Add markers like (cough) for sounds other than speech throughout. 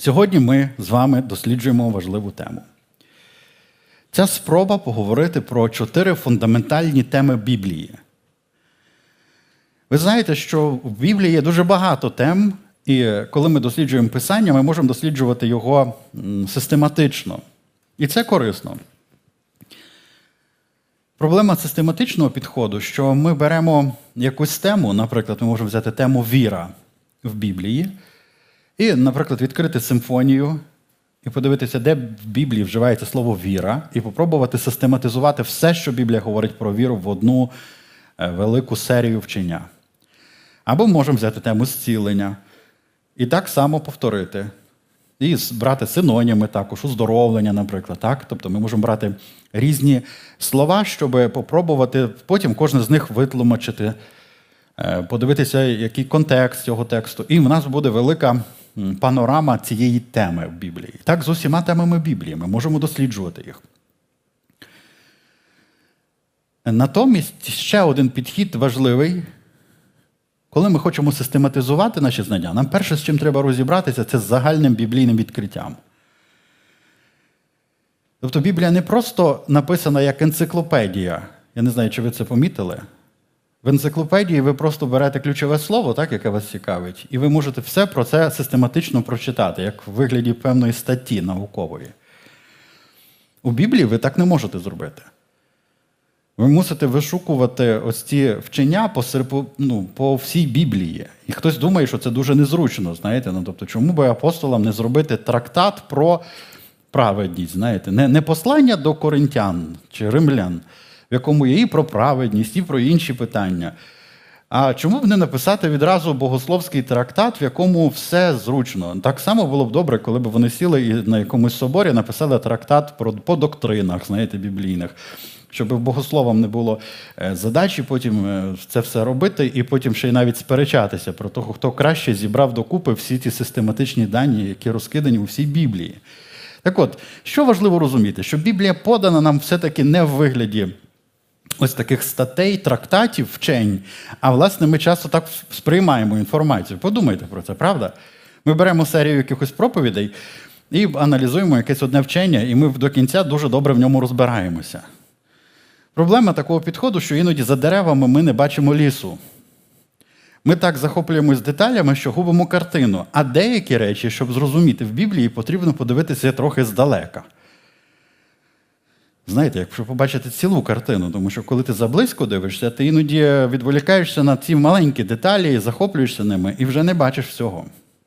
Сьогодні ми з вами досліджуємо важливу тему. Ця спроба поговорити про чотири фундаментальні теми Біблії. Ви знаєте, що в Біблії є дуже багато тем, і коли ми досліджуємо Писання, ми можемо досліджувати його систематично. І це корисно. Проблема систематичного підходу, що ми беремо якусь тему, наприклад, ми можемо взяти тему віра в Біблії, і, наприклад, відкрити симфонію і подивитися, де в Біблії вживається слово віра, і попробувати систематизувати все, що Біблія говорить про віру, в одну е, велику серію вчення. Або можемо взяти тему зцілення і так само повторити. І брати синоніми також, оздоровлення, наприклад. Так? Тобто ми можемо брати різні слова, щоб попробувати потім кожен з них витлумачити, е, подивитися, який контекст цього тексту. І в нас буде велика панорама цієї теми в Біблії. Так, з усіма темами Біблії ми можемо досліджувати їх. Натомість ще один підхід важливий. Коли ми хочемо систематизувати наші знання, нам перше, з чим треба розібратися, це з загальним біблійним відкриттям. Тобто Біблія не просто написана як енциклопедія. Я не знаю, чи ви це помітили. В енциклопедії ви просто берете ключове слово, так, яке вас цікавить, і ви можете все про це систематично прочитати, як в вигляді певної статті наукової. У Біблії ви так не можете зробити. Ви мусите вишукувати ось ці вчення по ну, по всій Біблії. І хтось думає, що це дуже незручно. знаєте. Ну, Тобто, чому би апостолам не зробити трактат про праведність? знаєте? Не, не послання до коринтян чи римлян в якому є і про праведність, і про інші питання. А чому б не написати відразу богословський трактат, в якому все зручно? Так само було б добре, коли б вони сіли і на якомусь соборі написали трактат про, по доктринах, знаєте, біблійних, щоб богословам не було е, задачі потім е, це все робити, і потім ще й навіть сперечатися про того, хто краще зібрав докупи всі ті систематичні дані, які розкидані у всій Біблії. Так от, що важливо розуміти, що Біблія подана нам все-таки не в вигляді ось таких статей, трактатів, вчень. А власне, ми часто так сприймаємо інформацію. Подумайте про це, правда? Ми беремо серію якихось проповідей і аналізуємо якесь одне вчення, і ми до кінця дуже добре в ньому розбираємося. Проблема такого підходу, що іноді за деревами ми не бачимо лісу. Ми так захоплюємось деталями, що губимо картину. А деякі речі, щоб зрозуміти в Біблії, потрібно подивитися трохи здалека. Знаєте, якщо побачити цілу картину, тому що коли ти заблизько дивишся, ти іноді відволікаєшся на ці маленькі деталі, захоплюєшся ними і вже не бачиш всього.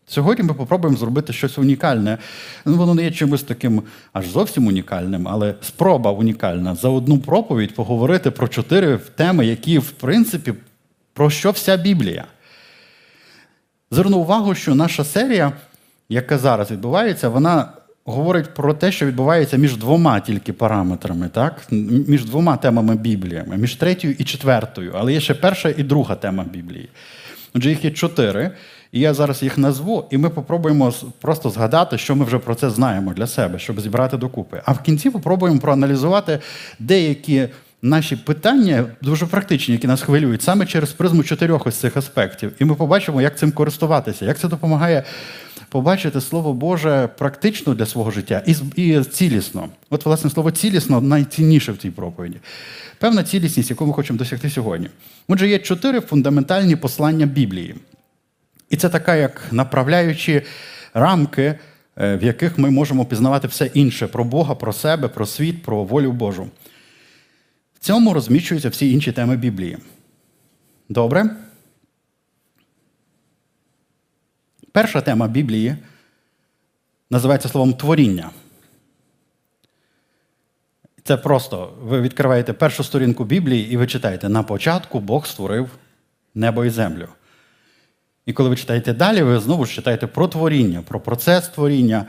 Сьогодні ми спробуємо зробити щось унікальне. Ну, Воно не є чимось таким аж зовсім унікальним, але спроба унікальна за одну проповідь поговорити про чотири теми, які, в принципі, про що вся Біблія. Зверну увагу, що наша серія, яка зараз відбувається, вона говорить про те, що відбувається між двома тільки параметрами, так? між двома темами Біблії, між третьою і четвертою. Але є ще перша і друга тема Біблії. Отже, їх є чотири, і я зараз їх назву, і ми попробуємо просто згадати, що ми вже про це знаємо для себе, щоб зібрати докупи. А в кінці попробуємо проаналізувати деякі. Наші питання дуже практичні, які нас хвилюють, саме через призму чотирьох ось цих аспектів. І ми побачимо, як цим користуватися, як це допомагає побачити Слово Боже практично для свого життя і цілісно. От, власне, слово цілісно найцінніше в цій проповіді. Певна цілісність, яку ми хочемо досягти сьогодні. Отже, є чотири фундаментальні послання Біблії. І це така, як направляючі рамки, е, в яких ми можемо пізнавати все інше про Бога, про себе, про світ, про волю Божу. Цьому розміщуються всі інші теми Біблії. Добре? Перша тема Біблії називається словом творіння. Це просто ви відкриваєте першу сторінку Біблії і ви читаєте: на початку Бог створив небо і землю. І коли ви читаєте далі, ви знову ж читаєте про творіння, про процес творіння,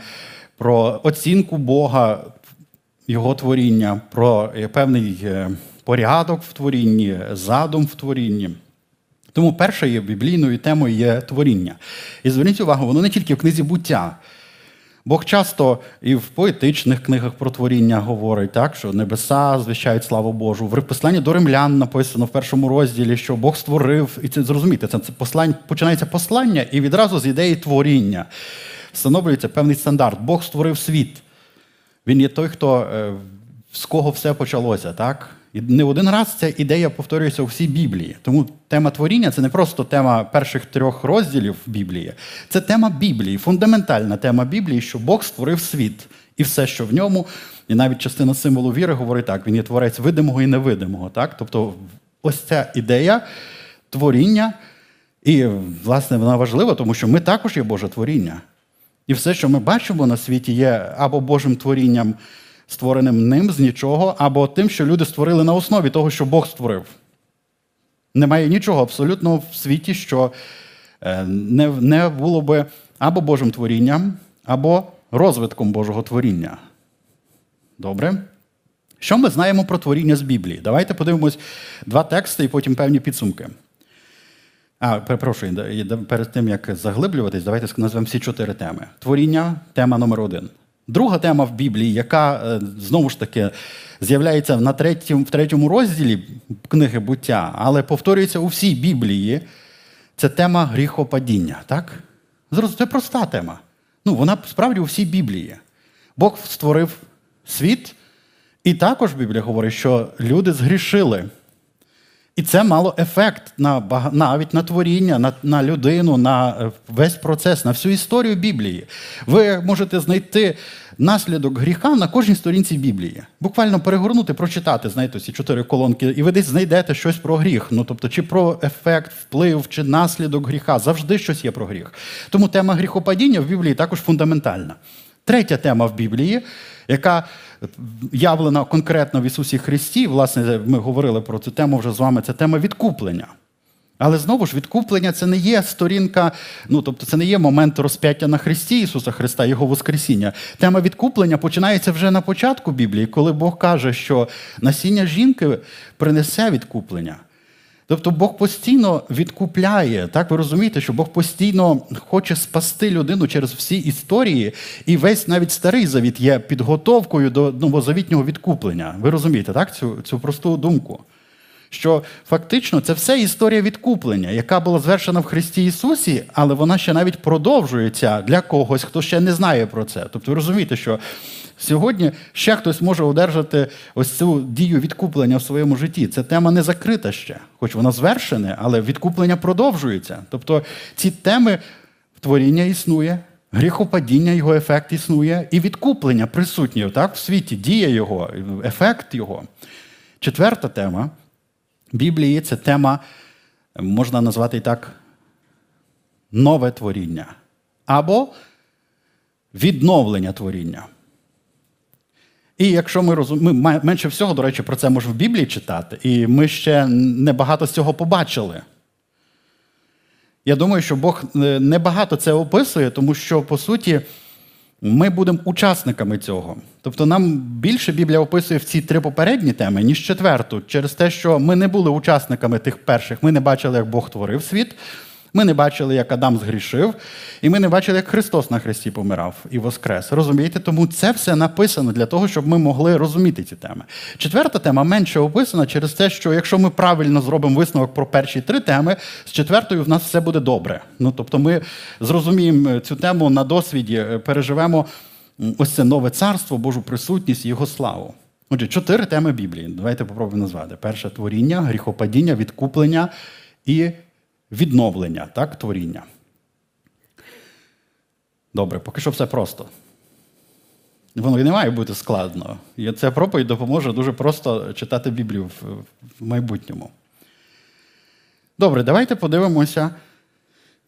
про оцінку Бога, Його творіння, про певний е, порядок в творінні, задум в творінні. Тому першою біблійною темою є творіння. І зверніть увагу, воно не тільки в книзі буття. Бог часто і в поетичних книгах про творіння говорить, так, що небеса звіщають славу Божу. В посланні до римлян написано в першому розділі, що Бог створив, і це зрозумієте, це послання, починається послання і відразу з ідеї творіння. встановлюється певний стандарт. Бог створив світ. Він є той, хто е, з кого все почалося. так? І не один раз ця ідея повторюється у всій Біблії. Тому тема творіння це не просто тема перших трьох розділів Біблії, це тема Біблії, фундаментальна тема Біблії, що Бог створив світ і все, що в ньому. І навіть частина символу віри говорить так: він є творець видимого і невидимого. Так? Тобто, ось ця ідея творіння, і, власне, вона важлива, тому що ми також є Боже творіння. І все, що ми бачимо на світі, є або Божим творінням створеним ним з нічого, або тим, що люди створили на основі того, що Бог створив. Немає нічого абсолютно в світі, що е, не не було би або Божим творінням, або розвитком Божого творіння. Добре? Що ми знаємо про творіння з Біблії? Давайте подивимось два тексти і потім певні підсумки. А, перепрошую, перед тим, як заглиблюватись, давайте назвемо всі чотири теми. Творіння тема номер один. Друга тема в Біблії, яка е, знову ж таки з'являється на третьому, в третьому розділі книги буття, але повторюється у всій Біблії, це тема гріхопадіння. Так? Це проста тема. Ну, Вона справді у всій Біблії. Бог створив світ, і також Біблія говорить, що люди згрішили. І це мало ефект на навіть на творіння, на на людину, на е, весь процес, на всю історію Біблії. Ви можете знайти наслідок гріха на кожній сторінці Біблії. Буквально перегорнути, прочитати, знаєте, ці чотири колонки, і ви десь знайдете щось про гріх. Ну тобто, чи про ефект, вплив, чи наслідок гріха. Завжди щось є про гріх. Тому тема гріхопадіння в Біблії також фундаментальна. Третя тема в Біблії, яка явлена конкретно в Ісусі Христі, власне, ми говорили про цю тему вже з вами, це тема відкуплення. Але знову ж відкуплення це не є сторінка, ну тобто це не є момент розп'яття на Христі Ісуса Христа, Його Воскресіння. Тема відкуплення починається вже на початку Біблії, коли Бог каже, що насіння жінки принесе відкуплення. Тобто Бог постійно відкупляє. Так ви розумієте, що Бог постійно хоче спасти людину через всі історії, і весь навіть старий завіт є підготовкою до новозавітнього відкуплення. Ви розумієте, так? Цю, цю просту думку. Що фактично це все історія відкуплення, яка була звершена в Христі Ісусі, але вона ще навіть продовжується для когось, хто ще не знає про це. Тобто ви розумієте, що Сьогодні ще хтось може одержати ось цю дію відкуплення в своєму житті. Це тема не закрита ще, хоч вона звершена, але відкуплення продовжується. Тобто ці теми творіння існує, гріхопадіння, його ефект існує, і відкуплення присутнє так, в світі, дія його, ефект його. Четверта тема Біблії це тема, можна назвати і так, нове творіння. Або відновлення творіння. І якщо ми розуміємо, менше всього, до речі, про це можемо в Біблії читати, і ми ще небагато з цього побачили. Я думаю, що Бог е, небагато це описує, тому що, по суті, ми будемо учасниками цього. Тобто, нам більше Біблія описує в ці три попередні теми, ніж четверту, через те, що ми не були учасниками тих перших, ми не бачили, як Бог творив світ. Ми не бачили, як Адам згрішив, і ми не бачили, як Христос на Христі помирав і воскрес. Розумієте? Тому це все написано для того, щоб ми могли розуміти ці теми. Четверта тема менше описана через те, що якщо ми правильно зробимо висновок про перші три теми, з четвертою в нас все буде добре. Ну тобто, ми зрозуміємо цю тему на досвіді, е, переживемо ось це нове царство, Божу присутність і його славу. Отже, чотири теми Біблії. Давайте попробуємо назвати: перше творіння, гріхопадіння, відкуплення і відновлення, так, творіння. Добре, поки що все просто. Воно не має бути складно. І ця проповідь допоможе дуже просто читати Біблію в майбутньому. Добре, давайте подивимося,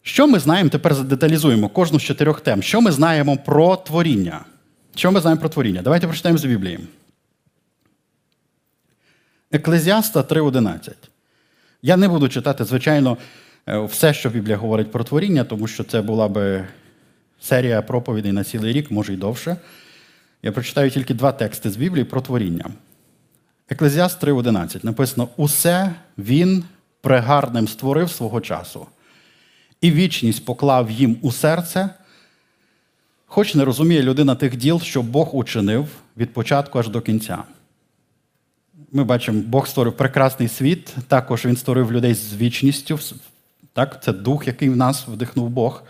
що ми знаємо, тепер задеталізуємо кожну з чотирьох тем. Що ми знаємо про творіння? Що ми знаємо про творіння? Давайте прочитаємо з Біблії. Еклезіаста 3.11. Я не буду читати, звичайно, все, що Біблія говорить про творіння, тому що це була би серія проповідей на цілий рік, може й довше. Я прочитаю тільки два тексти з Біблії про творіння. Еклезіаст 3.11 написано: Усе він прегарним створив свого часу, і вічність поклав їм у серце, хоч не розуміє людина тих діл, що Бог учинив від початку аж до кінця. Ми бачимо, Бог створив прекрасний світ, також Він створив людей з вічністю, так? Це дух, який в нас вдихнув Бог.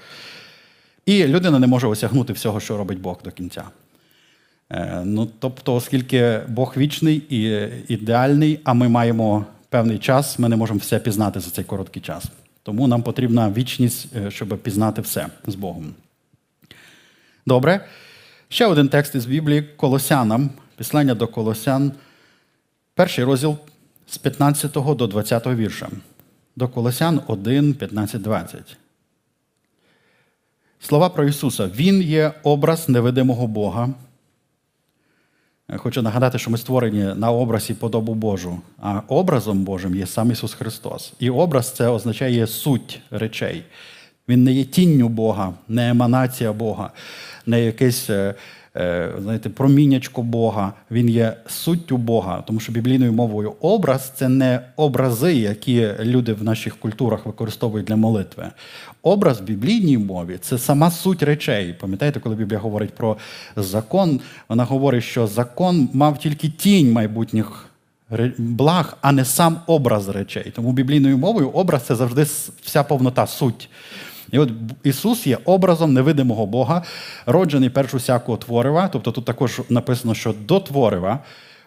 І людина не може осягнути всього, що робить Бог до кінця. Е, ну, Тобто, оскільки Бог вічний і ідеальний, а ми маємо певний час, ми не можемо все пізнати за цей короткий час. Тому нам потрібна вічність, е, щоб пізнати все з Богом. Добре. Ще один текст із Біблії Колосянам, післання до Колосян, перший розділ з 15 до 20 вірша. До Колосян 1, 15, 20. Слова про Ісуса. Він є образ невидимого Бога. Хочу нагадати, що ми створені на образі подобу Божу, а образом Божим є сам Ісус Христос. І образ це означає суть речей. Він не є тінню Бога, не еманація Бога, не якесь е, знаєте, промінячко Бога. Він є суттю Бога, тому що біблійною мовою образ це не образи, які люди в наших культурах використовують для молитви. Образ в біблійній мові це сама суть речей. Пам'ятаєте, коли Біблія говорить про закон, вона говорить, що закон мав тільки тінь майбутніх благ, а не сам образ речей. Тому біблійною мовою образ це завжди вся повнота суть. І от Ісус є образом невидимого Бога, роджений першу всякого творива. Тобто тут також написано, що до творива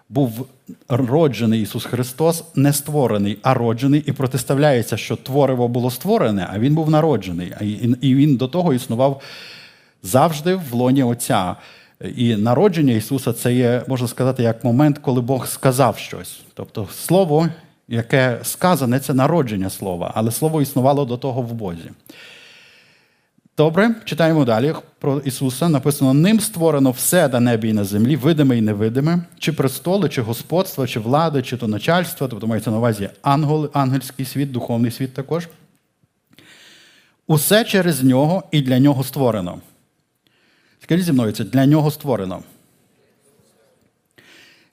був роджений Ісус Христос, не створений, а роджений, і протиставляється, що твориво було створене, а Він був народжений. І Він до того існував завжди в лоні Отця. І народження Ісуса це є, можна сказати, як момент, коли Бог сказав щось. Тобто Слово, яке сказане, це народження слова, але слово існувало до того в Бозі. Добре, читаємо далі про Ісуса. Написано: ним створено все на небі і на землі, видиме і невидиме, чи престоли, чи господства, чи влади, чи то начальство, тобто мається на увазі ангел, ангельський світ, духовний світ також. Усе через нього і для нього створено. Скажіть зі мною, це для нього створено.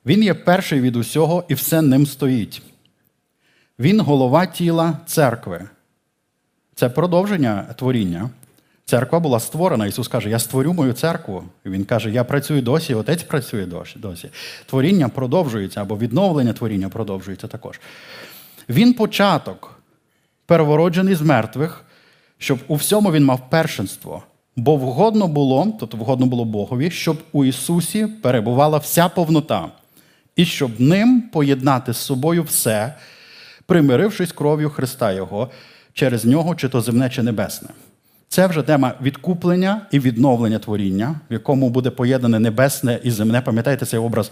Він є перший від усього і все ним стоїть. Він голова тіла церкви. Це продовження творіння. Церква була створена. Ісус каже, я створю мою церкву. Він каже, я працюю досі, отець працює досі. Творіння продовжується або відновлення творіння продовжується також. Він початок, первороджений з мертвих, щоб у всьому він мав першинство. Бо вгодно було, тобто вгодно було Богові, щоб у Ісусі перебувала вся повнота, і щоб ним поєднати з собою все, примирившись кров'ю Христа Його через нього, чи то земне, чи небесне. Це вже тема відкуплення і відновлення творіння, в якому буде поєднане небесне і земне. Пам'ятаєте цей образ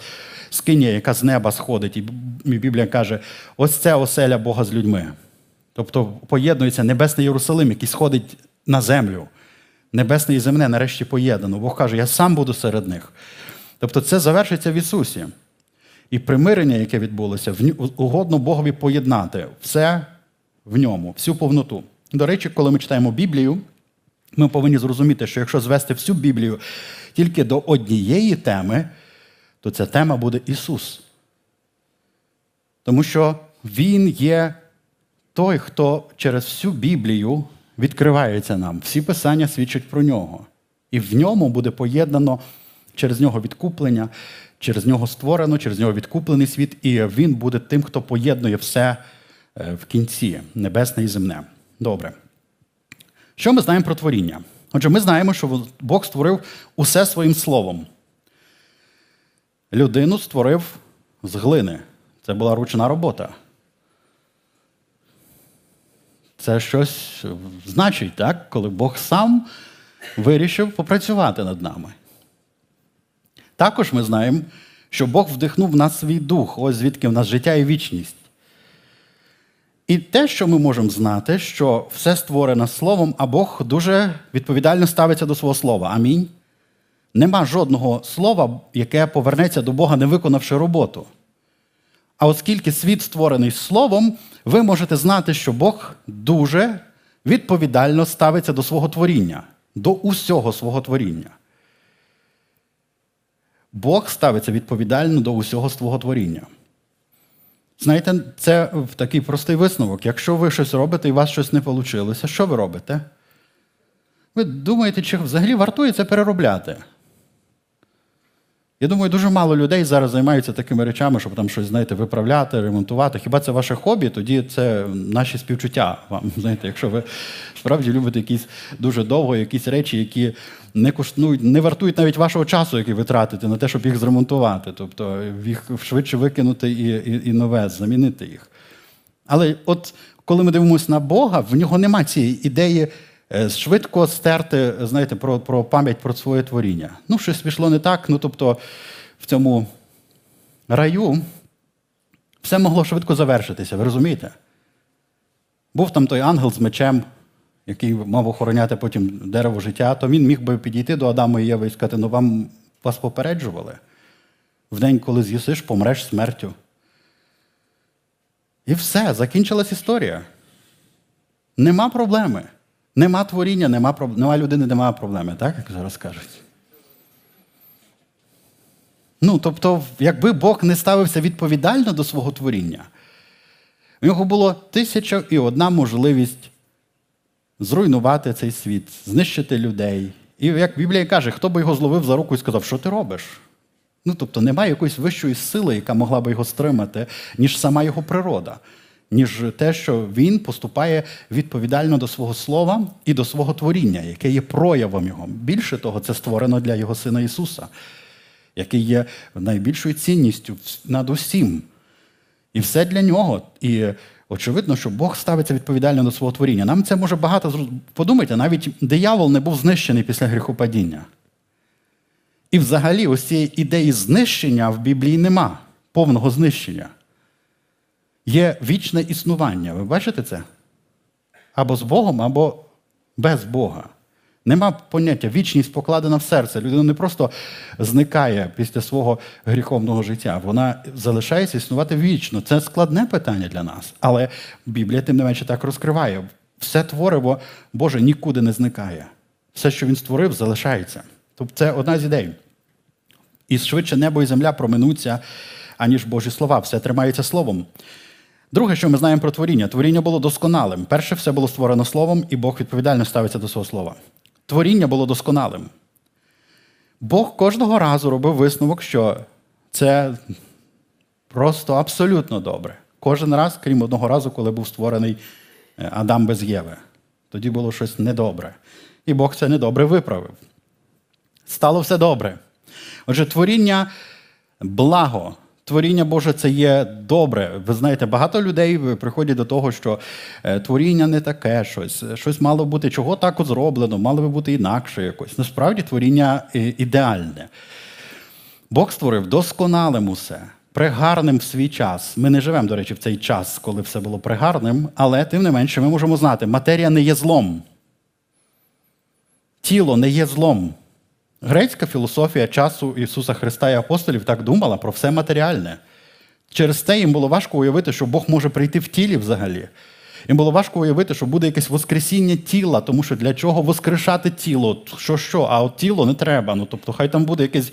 скиня, яка з неба сходить, і Біблія каже: ось це оселя Бога з людьми. Тобто поєднується небесний Єрусалим, який сходить на землю. Небесне і земне нарешті поєднано. Бог каже, я сам буду серед них. Тобто це завершиться в Ісусі. І примирення, яке відбулося, угодно Богові поєднати все в ньому, всю повноту. До речі, коли ми читаємо Біблію. Ми повинні зрозуміти, що якщо звести всю Біблію тільки до однієї теми, то ця тема буде Ісус. Тому що Він є той, хто через всю Біблію відкривається нам. Всі писання свідчать про нього. І в ньому буде поєднано через нього відкуплення, через нього створено, через нього відкуплений світ, і він буде тим, хто поєднує все е, в кінці небесне і земне. Добре. Що ми знаємо про творіння? Отже, ми знаємо, що Бог створив усе своїм словом. Людину створив з глини. Це була ручна робота. Це щось значить, так? коли Бог сам вирішив попрацювати над нами. Також ми знаємо, що Бог вдихнув в нас свій дух, ось звідки в нас життя і вічність. І те, що ми можемо знати, що все створено словом, а Бог дуже відповідально ставиться до свого слова. Амінь. Нема жодного слова, яке повернеться до Бога, не виконавши роботу. А оскільки світ створений словом, ви можете знати, що Бог дуже відповідально ставиться до свого творіння, до усього свого творіння. Бог ставиться відповідально до усього свого творіння. Знаєте, це такий простий висновок. Якщо ви щось робите і у вас щось не вийшло, що ви робите? Ви думаєте, чи взагалі вартує це переробляти? Я думаю, дуже мало людей зараз займаються такими речами, щоб там щось, знаєте, виправляти, ремонтувати. Хіба це ваше хобі? Тоді це наші співчуття вам. (laughs) Знаєте, якщо ви справді любите якісь дуже довго, якісь речі, які не коштують, не вартують навіть вашого часу, який ви тратите на те, щоб їх зремонтувати, тобто їх швидше викинути і, і, і нове, замінити їх. Але от коли ми дивимося на Бога, в нього нема цієї ідеї. Е, швидко стерти, знаєте, про про пам'ять про своє творіння. Ну, щось пішло не так. Ну, тобто, в цьому раю все могло швидко завершитися, ви розумієте? Був там той ангел з мечем, який мав охороняти потім дерево життя, то він міг би підійти до Адама і Єви і сказати, ну вам вас попереджували. В день, коли з'їсиш, помреш смертю. І все, закінчилась історія. Нема проблеми. Нема творіння, нема нема людини, нема проблеми, так, як зараз кажуть. Ну, тобто, якби Бог не ставився відповідально до свого творіння, у нього було тисяча і одна можливість зруйнувати цей світ, знищити людей. І як Біблія каже, хто би його зловив за руку і сказав, що ти робиш? Ну, тобто, немає якоїсь вищої сили, яка могла би його стримати, ніж сама його природа ніж те, що він поступає відповідально до свого слова і до свого творіння, яке є проявом його. Більше того, це створено для його сина Ісуса, який є найбільшою цінністю над усім. І все для нього. І очевидно, що Бог ставиться відповідально до свого творіння. Нам це може багато Подумайте, навіть диявол не був знищений після гріхопадіння. І взагалі, ось цієї ідеї знищення в Біблії нема, повного знищення є вічне існування. Ви бачите це? Або з Богом, або без Бога. Нема поняття, вічність покладена в серце. Людина не просто зникає після свого гріховного життя, вона залишається існувати вічно. Це складне питання для нас. Але Біблія, тим не менше, так розкриває. Все твориво Боже нікуди не зникає. Все, що він створив, залишається. Тобто це одна з ідей. І швидше небо і земля проминуться, аніж Божі слова. Все тримається словом. Друге, що ми знаємо про творіння, творіння було досконалим. Перше, все було створено словом, і Бог відповідально ставиться до свого слова. Творіння було досконалим. Бог кожного разу робив висновок, що це просто абсолютно добре. Кожен раз, крім одного разу, коли був створений е, Адам без Єви. Тоді було щось недобре. І Бог це недобре виправив. Стало все добре. Отже, творіння благо. Творіння Боже це є добре. Ви знаєте, багато людей приходять до того, що е, творіння не таке щось, щось мало бути чого так зроблено, мало би бути інакше якось. Насправді творіння ідеальне. Бог створив досконалим усе, пригарним в свій час. Ми не живемо, до речі, в цей час, коли все було пригарним, але тим не менше ми можемо знати, матерія не є злом. Тіло не є злом. Грецька філософія часу Ісуса Христа і апостолів так думала про все матеріальне. Через це їм було важко уявити, що Бог може прийти в тілі взагалі. Їм було важко уявити, що буде якесь воскресіння тіла, тому що для чого воскрешати тіло? Що, що, а от тіло не треба. Ну, Тобто, хай там буде якесь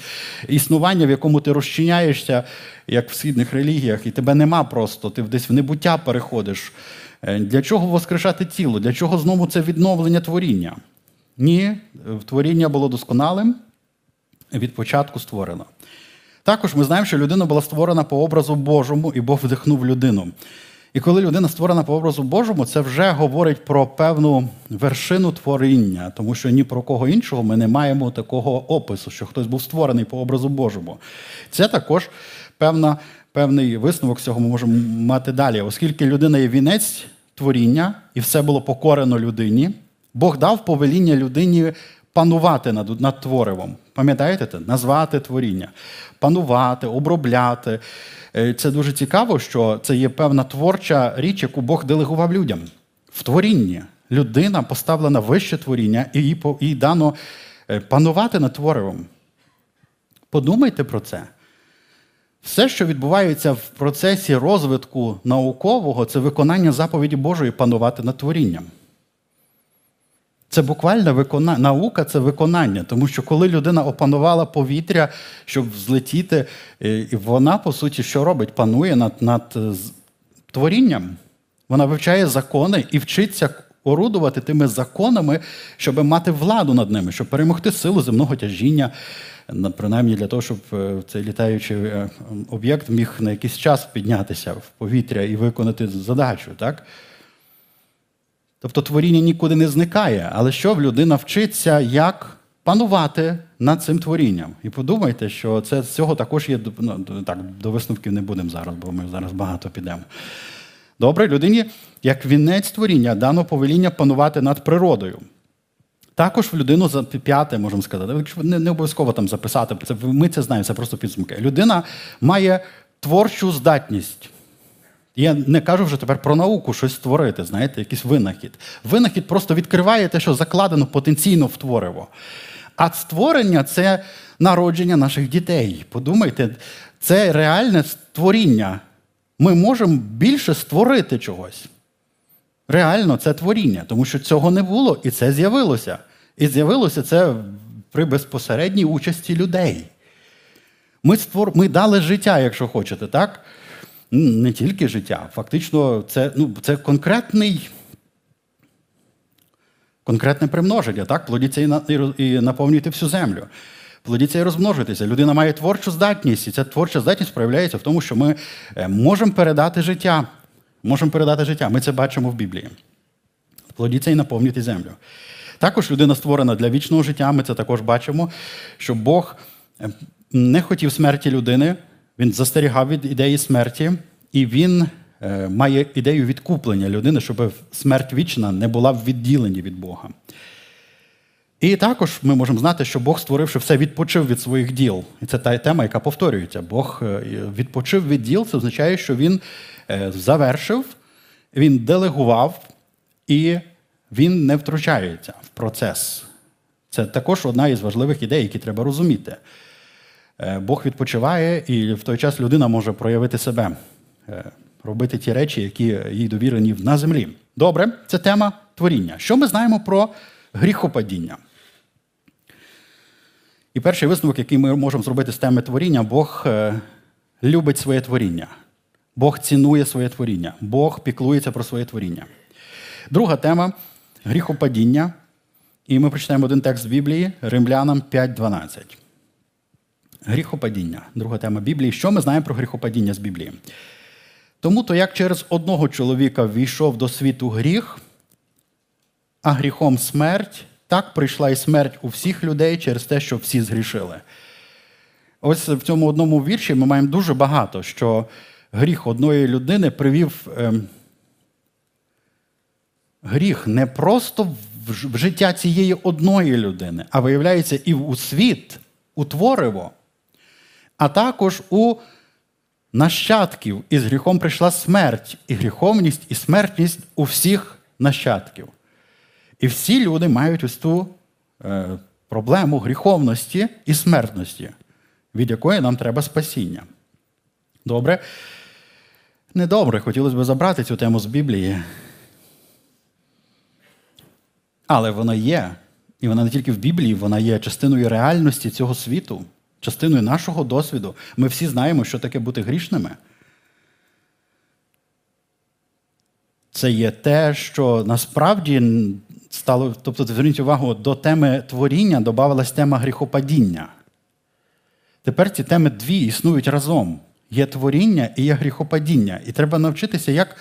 існування, в якому ти розчиняєшся, як в східних релігіях, і тебе нема просто, ти десь в небуття переходиш. Е, для чого воскрешати тіло? Для чого знову це відновлення творіння? Ні, творіння було досконалим, від початку створено. Також ми знаємо, що людина була створена по образу Божому, і Бог вдихнув людину. І коли людина створена по образу Божому, це вже говорить про певну вершину творіння, тому що ні про кого іншого ми не маємо такого опису, що хтось був створений по образу Божому. Це також певна, певний висновок цього ми можемо мати далі, оскільки людина є вінець творіння, і все було покорено людині. Бог дав повеління людині панувати над над творивом. Пам'ятаєте? це? Назвати творіння, панувати, обробляти. Е, це дуже цікаво, що це є певна творча річ, яку Бог делегував людям. В творінні людина поставлена вище творіння, і їй, їй дано е, панувати над творивом. Подумайте про це. Все, що відбувається в процесі розвитку наукового, це виконання заповіді Божої панувати над творінням. Це буквально виконання. Наука це виконання, тому що коли людина опанувала повітря, щоб взлетіти, е, вона, по суті, що робить? Панує над над е, творінням. Вона вивчає закони і вчиться орудувати тими законами, щоб мати владу над ними, щоб перемогти силу земного тяжіння, принаймні для того, щоб е, цей літаючий об'єкт міг на якийсь час піднятися в повітря і виконати задачу. так? Тобто творіння нікуди не зникає, але що в людина вчиться, як панувати над цим творінням. І подумайте, що це з цього також є ну, так, до висновків не будемо зараз, бо ми зараз багато підемо. Добре, людині, як вінець творіння, дано повеління панувати над природою. Також в людину за п'яте, можемо сказати, не, не обов'язково там записати, це, ми це знаємо, це просто підсумки. Людина має творчу здатність. Я не кажу вже тепер про науку щось створити, знаєте, якийсь винахід. Винахід просто відкриває те, що закладено потенційно в твориво. А створення це народження наших дітей. Подумайте, це реальне створіння. Ми можемо більше створити чогось. Реально, це творіння, тому що цього не було, і це з'явилося. І з'явилося це при безпосередній участі людей. Ми створ... ми дали життя, якщо хочете, так? Не тільки життя. Фактично, це ну, це конкретний, конкретне примноження, так? Плодіться і, і наповнюйте всю землю. Плодіться і розмножитися. Людина має творчу здатність, і ця творча здатність проявляється в тому, що ми е, можемо передати життя. Можемо передати життя. Ми це бачимо в Біблії. Плодіться і наповнюйте землю. Також людина створена для вічного життя. Ми це також бачимо, що Бог е, не хотів смерті людини, він застерігав від ідеї смерті, і він е, має ідею відкуплення людини, щоб смерть вічна не була в відділенні від Бога. І також ми можемо знати, що Бог, створивши все, відпочив від своїх діл. І це та тема, яка повторюється. Бог е, відпочив від діл, це означає, що він завершив, він делегував і він не втручається в процес. Це також одна із важливих ідей, які треба розуміти. Е, Бог відпочиває, і в той час людина може проявити себе, е, робити ті речі, які їй довірені на землі. Добре, це тема творіння. Що ми знаємо про гріхопадіння? І перший висновок, який ми можемо зробити з теми творіння, Бог е, любить своє творіння. Бог цінує своє творіння, Бог піклується про своє творіння. Друга тема гріхопадіння. І ми прочитаємо один текст з Біблії Римлянам 5.12. Гріхопадіння. Друга тема Біблії. Що ми знаємо про гріхопадіння з Біблії? Тому то, як через одного чоловіка війшов до світу гріх, а гріхом смерть, так прийшла і смерть у всіх людей через те, що всі згрішили. Ось в цьому одному вірші ми маємо дуже багато, що гріх одної людини привів. Ем, гріх не просто в життя цієї одної людини, а виявляється і у світ, у твориво, а також у нащадків. І з гріхом прийшла смерть, і гріховність, і смертність у всіх нащадків. І всі люди мають ось ту е, проблему гріховності і смертності, від якої нам треба спасіння. Добре? Недобре, хотілося б забрати цю тему з Біблії. Але вона є. І вона не тільки в Біблії, вона є частиною реальності цього світу, частиною нашого досвіду. Ми всі знаємо, що таке бути грішними. Це є те, що насправді стало, тобто, зверніть увагу, до теми творіння додавалась тема гріхопадіння. Тепер ці теми дві існують разом. Є творіння і є гріхопадіння. І треба навчитися, як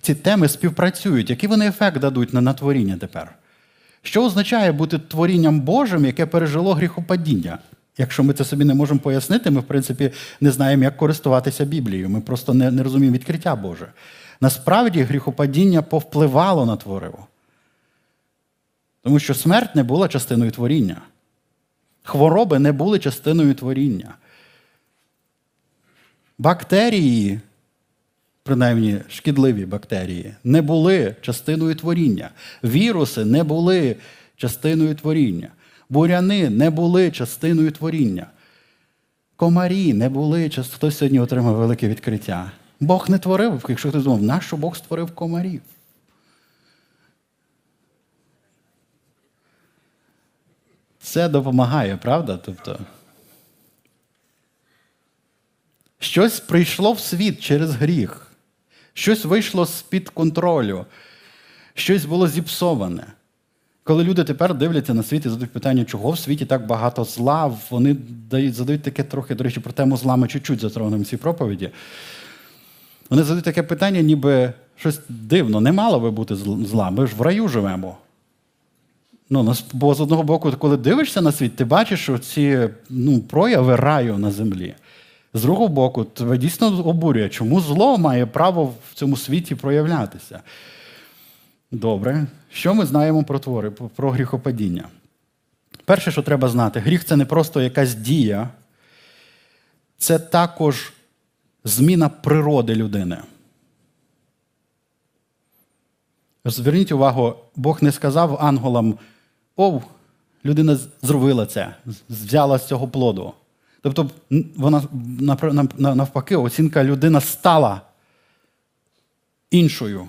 ці теми співпрацюють, який вони ефект дадуть на творіння тепер. Що означає бути творінням Божим, яке пережило гріхопадіння? Якщо ми це собі не можемо пояснити, ми, в принципі, не знаємо, як користуватися Біблією. Ми просто не, не розуміємо відкриття Боже. Насправді, гріхопадіння повпливало на твориво. Тому що смерть не була частиною творіння. Хвороби не були частиною творіння. Бактерії принаймні шкідливі бактерії, не були частиною творіння. Віруси не були частиною творіння. Буряни не були частиною творіння. Комарі не були частиною. Хтось сьогодні отримав велике відкриття. Бог не творив, якщо хтось думав, нащо Бог створив комарів? Це допомагає, правда? Тобто, Щось прийшло в світ через гріх. Щось вийшло з-під контролю, щось було зіпсоване. Коли люди тепер дивляться на світ і задають питання, чого в світі так багато зла, вони дають, задають таке трохи, до речі, про тему зла ми чуть-чуть затронемо в цій проповіді. Вони задають таке питання, ніби щось дивно, не мало би бути зла. Ми ж в раю живемо. Ну, Бо з одного боку, коли дивишся на світ, ти бачиш ці ну, прояви раю на землі. З другого боку, тебе дійсно обурює, чому зло має право в цьому світі проявлятися. Добре. Що ми знаємо про твори, про гріхопадіння? Перше, що треба знати, гріх це не просто якась дія, це також зміна природи людини. Зверніть увагу, Бог не сказав ангелам, о, людина зробила це, взяла з цього плоду. Тобто, вона навпаки, оцінка людина стала іншою,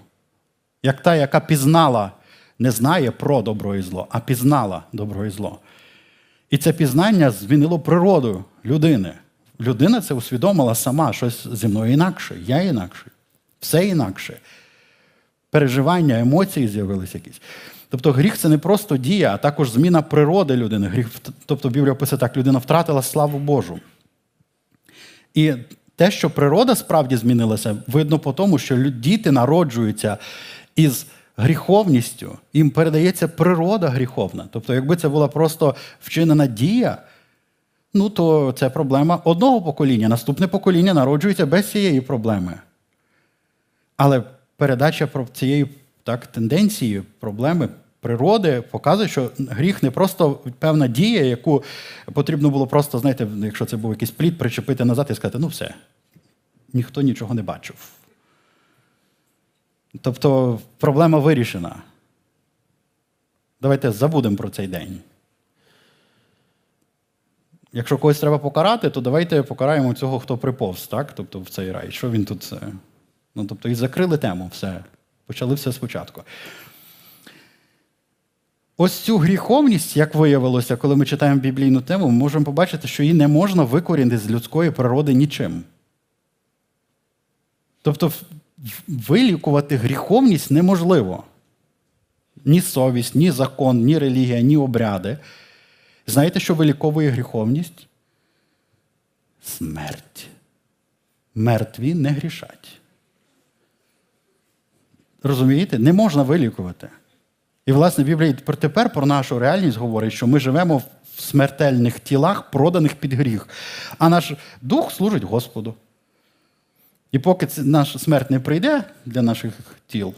як та, яка пізнала, не знає про добро і зло, а пізнала добро і зло. І це пізнання змінило природу людини. Людина це усвідомила сама щось зі мною інакше, я інакше, все інакше. Переживання, емоції з'явилися якісь. Тобто гріх це не просто дія, а також зміна природи людини. Гріх, Тобто Біблія пише так, людина втратила славу Божу. І те, що природа справді змінилася, видно по тому, що діти народжуються із гріховністю, їм передається природа гріховна. Тобто, якби це була просто вчинена дія, ну то це проблема одного покоління. Наступне покоління народжується без цієї проблеми. Але передача цієї так, тенденції, проблеми природи показує, що гріх не просто певна дія, яку потрібно було просто, знаєте, якщо це був якийсь плід, причепити назад і сказати, ну все, ніхто нічого не бачив. Тобто проблема вирішена. Давайте забудемо про цей день. Якщо когось треба покарати, то давайте покараємо цього, хто приповз, так? Тобто в цей рай. Що він тут? Ну, тобто, і закрили тему, все. Почали все спочатку. Ось цю гріховність, як виявилося, коли ми читаємо біблійну тему, ми можемо побачити, що її не можна викорінити з людської природи нічим. Тобто, вилікувати гріховність неможливо. Ні совість, ні закон, ні релігія, ні обряди. Знаєте, що виліковує гріховність? Смерть. Мертві не грішать. Розумієте? Не можна вилікувати. І, власне, Біблія тепер про нашу реальність говорить, що ми живемо в смертельних тілах, проданих під гріх, а наш дух служить Господу. І поки наша смерть не прийде для наших тіл,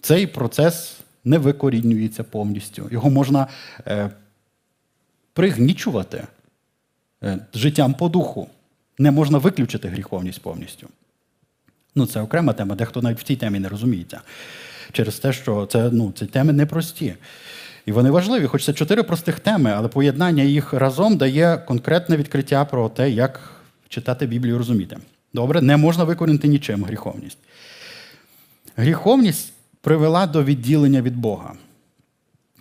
цей процес не викорінюється повністю. Його можна е, пригнічувати е, життям по духу. Не можна виключити гріховність повністю. Ну, це окрема тема, дехто навіть в цій темі не розуміється. Через те, що це, ну, ці теми непрості. І вони важливі, хоч це чотири простих теми, але поєднання їх разом дає конкретне відкриття про те, як читати Біблію і розуміти. Добре, не можна викорінити нічим гріховність. Гріховність привела до відділення від Бога.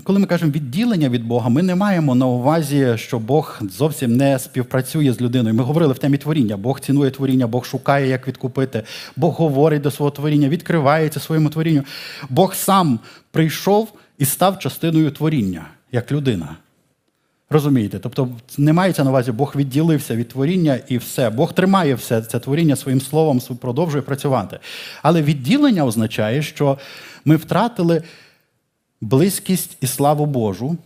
Коли ми кажемо відділення від Бога, ми не маємо на увазі, що Бог зовсім не співпрацює з людиною. Ми говорили в темі творіння. Бог цінує творіння, Бог шукає, як відкупити, Бог говорить до свого творіння, відкривається своєму творінню. Бог сам прийшов і став частиною творіння, як людина. Розумієте? Тобто не мається на увазі, Бог відділився від творіння і все. Бог тримає все це творіння своїм словом, продовжує працювати. Але відділення означає, що ми втратили близькість і славу Божу.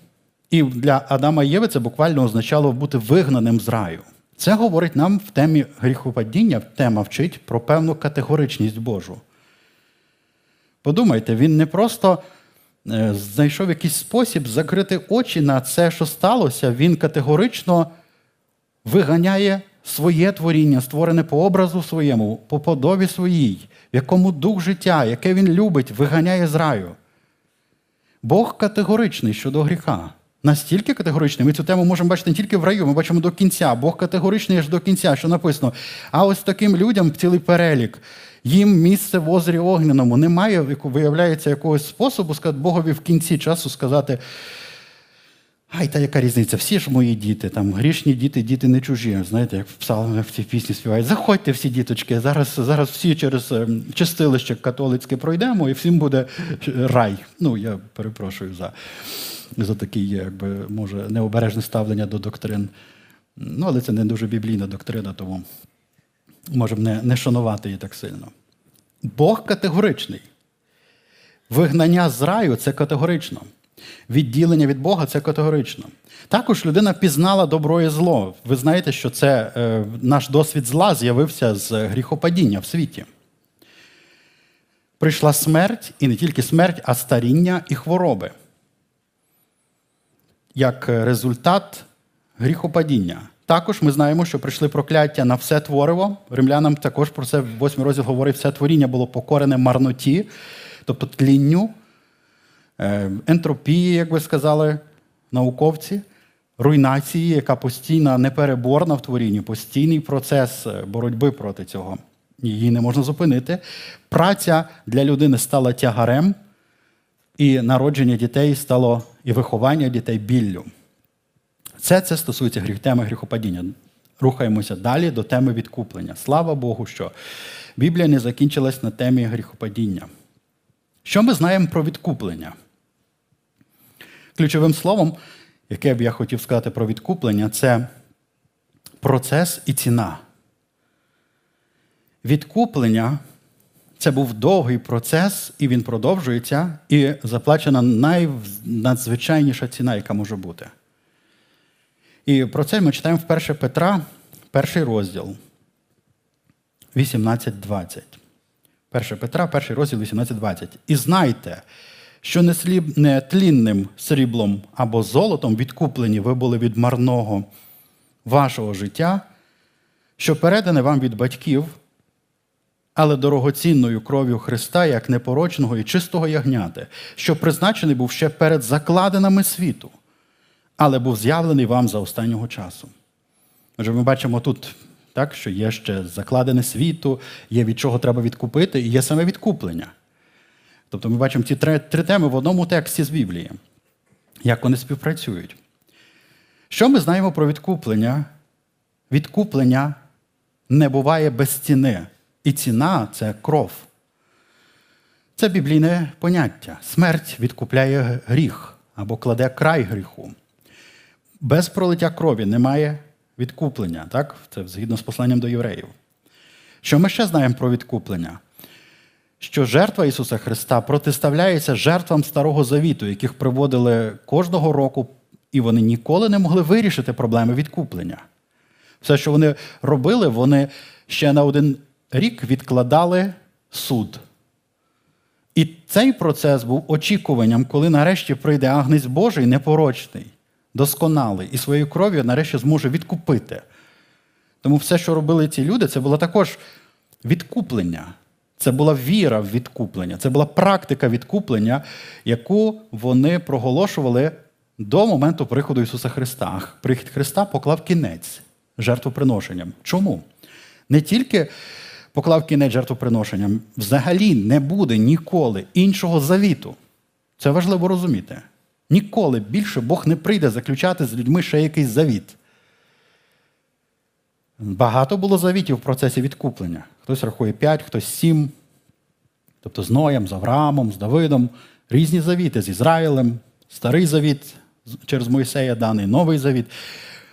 І для Адама і Єви це буквально означало бути вигнаним з раю. Це говорить нам в темі гріхопадіння, тема вчить про певну категоричність Божу. Подумайте, він не просто знайшов якийсь спосіб закрити очі на це, що сталося, він категорично виганяє своє творіння, створене по образу своєму, по подобі своїй, в якому дух життя, яке він любить, виганяє з раю. Бог категоричний щодо гріха. Настільки категоричний, ми цю тему можемо бачити не тільки в раю, ми бачимо до кінця. Бог категоричний аж до кінця, що написано. А ось таким людям цілий перелік. Їм місце в озері огняному. Немає, виявляється, якогось способу сказати Богові в кінці часу сказати: Ай, та яка різниця? Всі ж мої діти, там грішні діти, діти не чужі. Знаєте, як в псалмах в цій пісні співають. Заходьте всі діточки. Зараз зараз всі через ем, чистилище католицьке пройдемо, і всім буде рай. Ну, я перепрошую за за таке, якби, може, необережне ставлення до доктрин. Ну, але це не дуже біблійна доктрина, тому можемо не, не шанувати її так сильно. Бог категоричний. Вигнання з раю це категорично. Відділення від Бога це категорично. Також людина пізнала добро і зло. Ви знаєте, що це е, наш досвід зла з'явився з гріхопадіння в світі. Прийшла смерть, і не тільки смерть, а старіння і хвороби. Як результат гріхопадіння. Також ми знаємо, що прийшли прокляття на все твориво. Римлянам також про це в 8 розділ говорить, все творіння було покорене марноті, тобто тлінню. Е, ентропії, як ви сказали, науковці, руйнації, яка постійна непереборна в творінні, постійний процес е, боротьби проти цього. Її не можна зупинити. Праця для людини стала тягарем, і народження дітей стало і виховання дітей біллю. Це це стосується гріх, теми гріхопадіння. Рухаємося далі до теми відкуплення. Слава Богу, що Біблія не закінчилась на темі гріхопадіння. Що ми знаємо про відкуплення? Ключовим словом, яке б я хотів сказати про відкуплення, це процес і ціна. Відкуплення це був довгий процес, і він продовжується, і заплачена найнадзвичайніша ціна, яка може бути. І про це ми читаємо в 1 Петра, перший розділ 18.20. 1 Петра, перший розділ 18.20. І знайте, що не, сліб, не тлінним сріблом або золотом відкуплені ви були від марного вашого життя, що передане вам від батьків, але дорогоцінною кров'ю Христа, як непорочного і чистого ягняти, що призначений був ще перед закладинами світу, але був з'явлений вам за останнього часу. Отже, ми бачимо тут, так, що є ще закладене світу, є від чого треба відкупити, і є саме відкуплення. Тобто ми бачимо ці три, три теми в одному тексті з Біблії, як вони співпрацюють. Що ми знаємо про відкуплення? Відкуплення не буває без ціни. І ціна це кров. Це біблійне поняття. Смерть відкупляє гріх або кладе край гріху. Без пролиття крові немає відкуплення. Так? Це згідно з посланням до євреїв. Що ми ще знаємо про відкуплення? що жертва Ісуса Христа протиставляється жертвам Старого Завіту, яких приводили кожного року, і вони ніколи не могли вирішити проблеми відкуплення. Все, що вони робили, вони ще на один рік відкладали суд. І цей процес був очікуванням, коли нарешті прийде Агнець Божий непорочний, досконалий, і своєю кров'ю нарешті зможе відкупити. Тому все, що робили ці люди, це було також відкуплення. Це була віра в відкуплення, це була практика відкуплення, яку вони проголошували до моменту приходу Ісуса Христа. Прихід Христа поклав кінець жертвоприношенням. Чому? Не тільки поклав кінець жертвоприношенням, взагалі не буде ніколи іншого завіту. Це важливо розуміти. Ніколи більше Бог не прийде заключати з людьми ще якийсь завіт. Багато було завітів в процесі відкуплення. Хтось рахує 5, хтось 7. Тобто з Ноєм, з Авраамом, з Давидом. Різні завіти з Ізраїлем, старий завіт через Мойсея даний, новий завіт.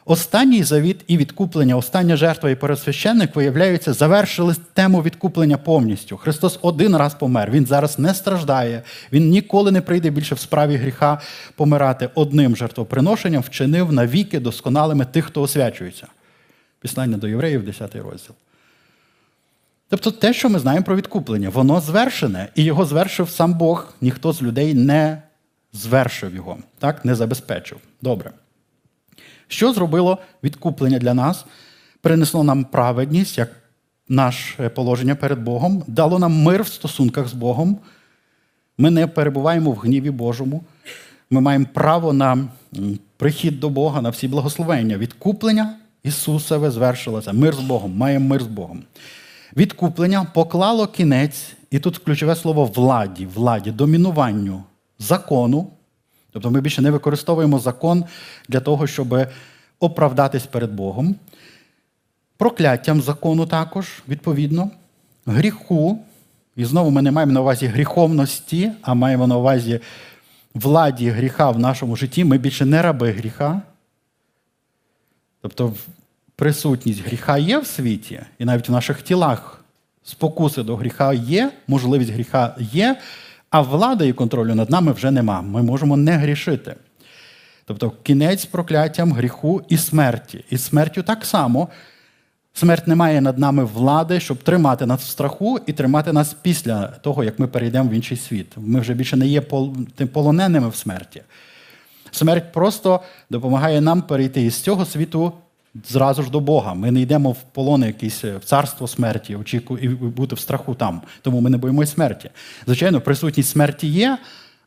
Останній завіт і відкуплення, остання жертва і пересвященник, виявляються, завершили тему відкуплення повністю. Христос один раз помер. Він зараз не страждає, він ніколи не прийде більше в справі гріха помирати одним жертвоприношенням, вчинив навіки досконалими тих, хто освячується. Післання до євреїв, 10 розділ. Тобто те, що ми знаємо про відкуплення, воно звершене, і його звершив сам Бог, ніхто з людей не звершив його, так, не забезпечив. Добре. Що зробило відкуплення для нас? Принесло нам праведність, як наше положення перед Богом, дало нам мир в стосунках з Богом. Ми не перебуваємо в гніві Божому. Ми маємо право на прихід до Бога, на всі благословення. Відкуплення Ісусове звершилося. Мир з Богом, маємо мир з Богом. Відкуплення поклало кінець, і тут ключове слово владі, владі, домінуванню закону. Тобто ми більше не використовуємо закон для того, щоб оправдатись перед Богом. Прокляттям закону також, відповідно, гріху. І знову ми не маємо на увазі гріховності, а маємо на увазі владі гріха в нашому житті. Ми більше не раби гріха. Тобто присутність гріха є в світі, і навіть в наших тілах спокуси до гріха є, можливість гріха є, а влади і контролю над нами вже нема. Ми можемо не грішити. Тобто кінець прокляттям гріху і смерті. І смертю так само. Смерть не має над нами влади, щоб тримати нас в страху і тримати нас після того, як ми перейдемо в інший світ. Ми вже більше не є полоненими в смерті. Смерть просто допомагає нам перейти із цього світу зразу ж до Бога. Ми не йдемо в полон якесь в царство смерті, очіку і бути в страху там. Тому ми не боїмося смерті. Звичайно, присутність смерті є,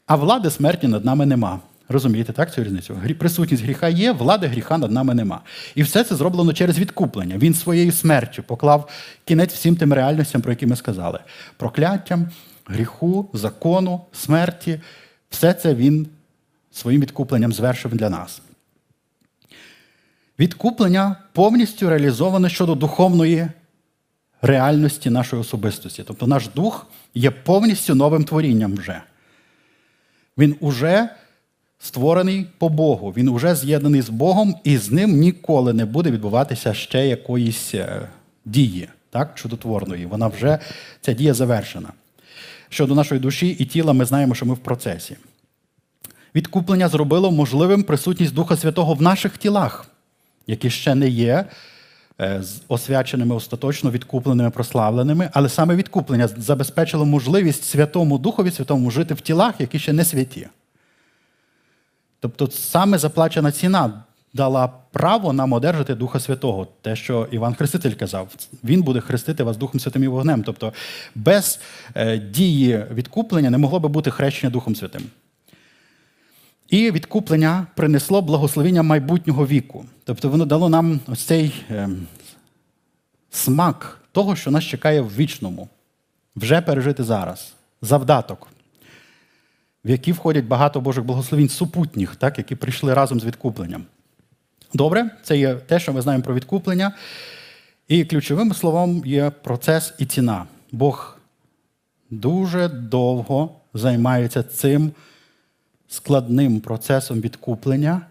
а влади смерті над нами нема. Розумієте, так, цю різницю? Присутність гріха є, влади гріха над нами нема. І все це зроблено через відкуплення. Він своєю смертю поклав кінець всім тим реальностям, про які ми сказали: прокляттям, гріху, закону, смерті. Все це він своїм відкупленням звершив для нас. Відкуплення повністю реалізоване щодо духовної реальності нашої особистості. Тобто наш дух є повністю новим творінням вже. Він уже створений по Богу, він уже з'єднаний з Богом, і з ним ніколи не буде відбуватися ще якоїсь е, дії, так, чудотворної. Вона вже ця дія завершена. Щодо нашої душі і тіла, ми знаємо, що ми в процесі. Відкуплення зробило можливим присутність Духа Святого в наших тілах, які ще не є е, освяченими остаточно, відкупленими, прославленими, але саме відкуплення забезпечило можливість Святому Духові Святому жити в тілах, які ще не святі. Тобто, саме заплачена ціна дала право нам одержати Духа Святого, те, що Іван Хреститель казав, він буде хрестити вас Духом Святим і вогнем. Тобто, без е, дії відкуплення не могло би бути хрещення Духом Святим. І відкуплення принесло благословення майбутнього віку. Тобто, воно дало нам ось цей е, смак того, що нас чекає в вічному, вже пережити зараз, завдаток в які входять багато Божих благословень супутніх, так, які прийшли разом з відкупленням. Добре, це є те, що ми знаємо про відкуплення. І ключовим словом є процес і ціна. Бог дуже довго займається цим складним процесом відкуплення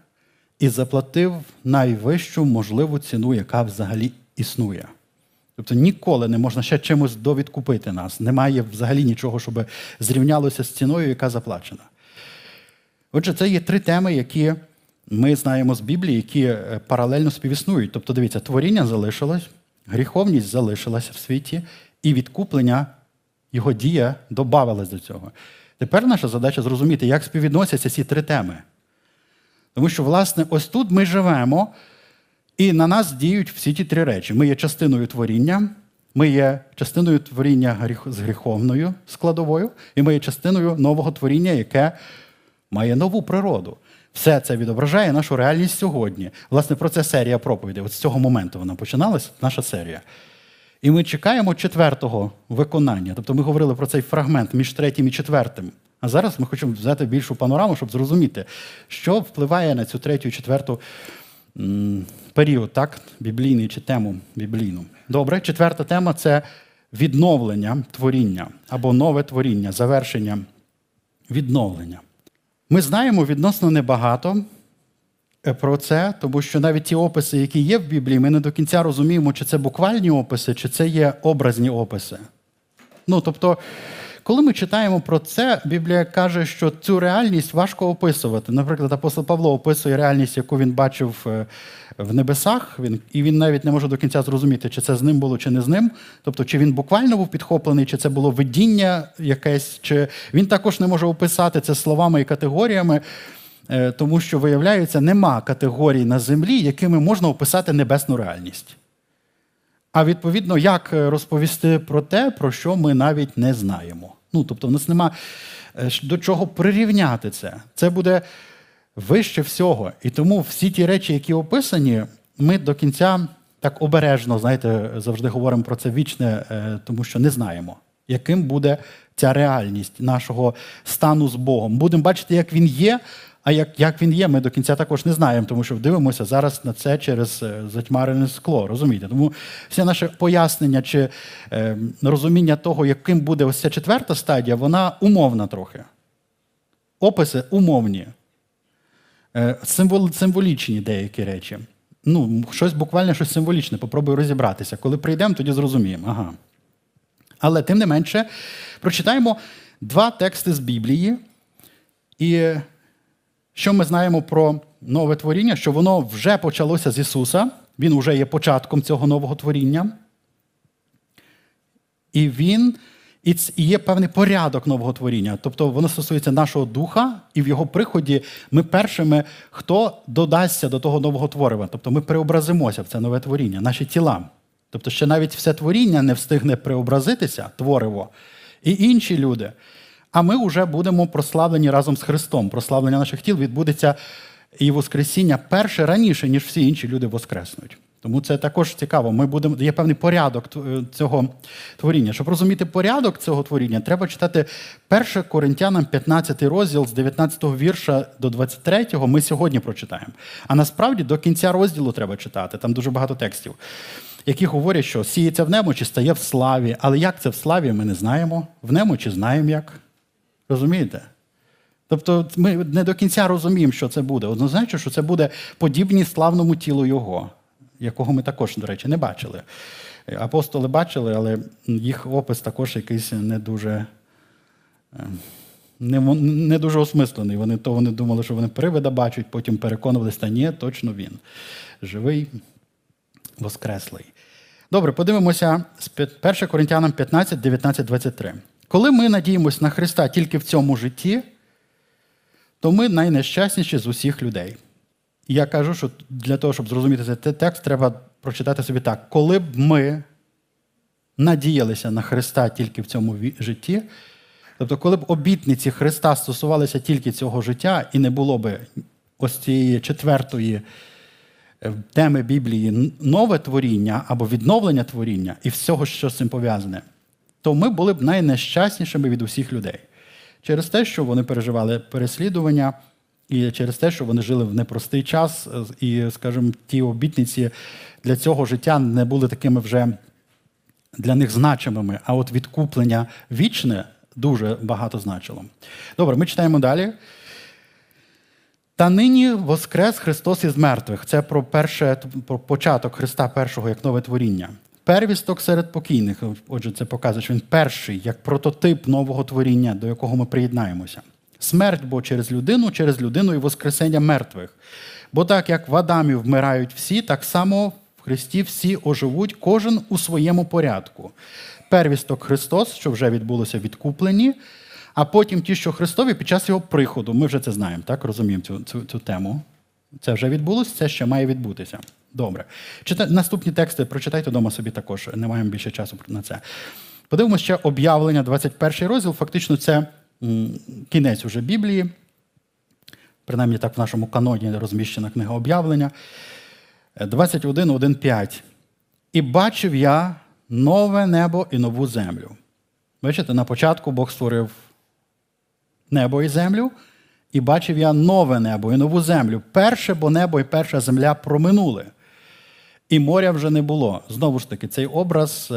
і заплатив найвищу можливу ціну, яка взагалі існує. Тобто ніколи не можна ще чимось довідкупити нас. Немає взагалі нічого, щоб зрівнялося з ціною, яка заплачена. Отже, це є три теми, які ми знаємо з Біблії, які е, паралельно співіснують. Тобто, дивіться, творіння залишилось, гріховність залишилася в світі, і відкуплення, його дія додавалась до цього. Тепер наша задача зрозуміти, як співвідносяться ці три теми. Тому що, власне, ось тут ми живемо. І на нас діють всі ті три речі. Ми є частиною творіння, ми є частиною творіння з гріховною складовою, і ми є частиною нового творіння, яке має нову природу. Все це відображає нашу реальність сьогодні. Власне, про це серія проповідей. От з цього моменту вона починалася, наша серія. І ми чекаємо четвертого виконання. Тобто ми говорили про цей фрагмент між третім і четвертим. А зараз ми хочемо взяти більшу панораму, щоб зрозуміти, що впливає на цю третю і четверту період, так, біблійний чи тему біблійну. Добре, четверта тема це відновлення творіння або нове творіння, завершення відновлення. Ми знаємо відносно небагато про це, тому що навіть ті описи, які є в Біблії, ми не до кінця розуміємо, чи це буквальні описи, чи це є образні описи. Ну, тобто, коли ми читаємо про це, Біблія каже, що цю реальність важко описувати. Наприклад, апостол Павло описує реальність, яку він бачив е, в небесах, він, і він навіть не може до кінця зрозуміти, чи це з ним було, чи не з ним. Тобто, чи він буквально був підхоплений, чи це було видіння якесь, чи він також не може описати це словами і категоріями. Е, тому що, виявляється, нема категорій на землі, якими можна описати небесну реальність. А відповідно, як розповісти про те, про що ми навіть не знаємо. Ну, тобто, в нас нема е, до чого прирівняти це. Це буде вище всього. І тому всі ті речі, які описані, ми до кінця так обережно, знаєте, завжди говоримо про це вічне, е, тому що не знаємо, яким буде ця реальність нашого стану з Богом. Будемо бачити, як він є, А як як він є, ми до кінця також не знаємо, тому що дивимося зараз на це через е, затьмарене скло. Розумієте? Тому все наше пояснення чи е, розуміння того, яким буде ось ця четверта стадія, вона умовна трохи. Описи умовні, е, символ, символічні деякі речі. Ну, щось буквально щось символічне, попробую розібратися. Коли прийдемо, тоді зрозуміємо. Ага. Але тим не менше, прочитаємо два тексти з Біблії. І що ми знаємо про нове творіння? Що воно вже почалося з Ісуса, Він вже є початком цього нового творіння. І він і є певний порядок нового творіння. Тобто воно стосується нашого духа, і в його приході ми першими, хто додасться до того нового творива. Тобто ми преобразимося в це нове творіння, наші тіла. Тобто, ще навіть все творіння не встигне преобразитися, твориво, і інші люди. А ми вже будемо прославлені разом з Христом. Прославлення наших тіл відбудеться і Воскресіння перше раніше, ніж всі інші люди воскреснуть. Тому це також цікаво. Ми будемо, Є певний порядок е, цього творіння. Щоб розуміти порядок цього творіння, треба читати 1 Коринтянам 15 розділ з 19 вірша до 23 ми сьогодні прочитаємо. А насправді до кінця розділу треба читати, там дуже багато текстів, які говорять, що сіється в немочі, стає в славі. Але як це в славі, ми не знаємо. В немочі знаємо як. Розумієте? Тобто ми не до кінця розуміємо, що це буде. Однозначно, що це буде подібні славному тілу Його, якого ми також, до речі, не бачили. Апостоли бачили, але їх опис також якийсь не дуже е, не, не дуже осмислений. Вони то вони думали, що вони привида бачать, потім переконувалися, та ні, точно він. Живий, воскреслий. Добре, подивимося з 1 Коринтянам 15, 19, 23. Коли ми надіємося на Христа тільки в цьому житті, то ми найнещасніші з усіх людей. І я кажу, що для того, щоб зрозуміти цей текст, треба прочитати собі так: коли б ми надіялися на Христа тільки в цьому житті, тобто, коли б обітниці Христа стосувалися тільки цього життя, і не було б ось цієї четвертої е, теми Біблії нове творіння або відновлення творіння і всього, що з цим пов'язане то ми були б найнещаснішими від усіх людей через те, що вони переживали переслідування, і через те, що вони жили в непростий час, і, скажімо, ті обітниці для цього життя не були такими вже для них значимими. А от відкуплення вічне дуже багато значило. Добре, ми читаємо далі. Та нині Воскрес Христос із мертвих. Це про перше, про початок Христа першого як нове творіння первісток серед покійних. Отже, це показує, що він перший, як прототип нового творіння, до якого ми приєднаємося. Смерть бо через людину, через людину і Воскресення мертвих. Бо так як в Адамі вмирають всі, так само в Христі всі оживуть, кожен у своєму порядку. Первісток Христос, що вже відбулося відкуплені, а потім ті, що Христові під час його приходу. Ми вже це знаємо, так розуміємо цю, цю, цю тему. Це вже відбулося, це ще має відбутися. Добре. Чита... Наступні тексти прочитайте вдома собі також, не маємо більше часу на це. Подивимося ще об'явлення, 21 розділ. Фактично, це кінець уже Біблії. Принаймні, так в нашому каноні розміщена книга об'явлення. 21.1.5. І бачив я нове небо і нову землю. Бачите, на початку Бог створив небо і землю. І бачив я нове небо і нову землю. Перше, бо небо і перша земля проминули. І моря вже не було. Знову ж таки, цей образ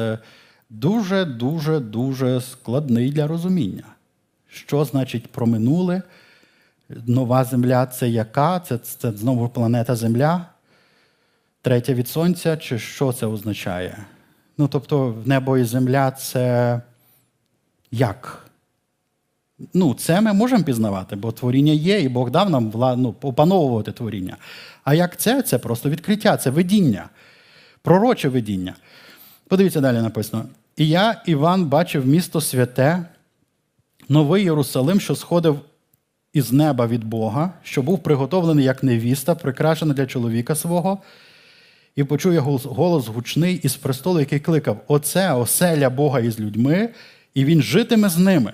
дуже-дуже дуже складний для розуміння. Що значить проминули? Нова земля це яка? Це, це знову планета Земля, третя від Сонця, чи що це означає? Ну, тобто, небо і земля це як? Ну, це ми можемо пізнавати, бо творіння є, і Бог дав нам ну, опановувати творіння. А як це? Це просто відкриття, це видіння, пророче видіння. Подивіться, далі написано: І я, Іван, бачив місто святе, новий Єрусалим, що сходив із неба від Бога, що був приготовлений як невіста, прикрашена для чоловіка свого, і почує голос гучний із престолу, який кликав: Оце оселя Бога із людьми, і він житиме з ними.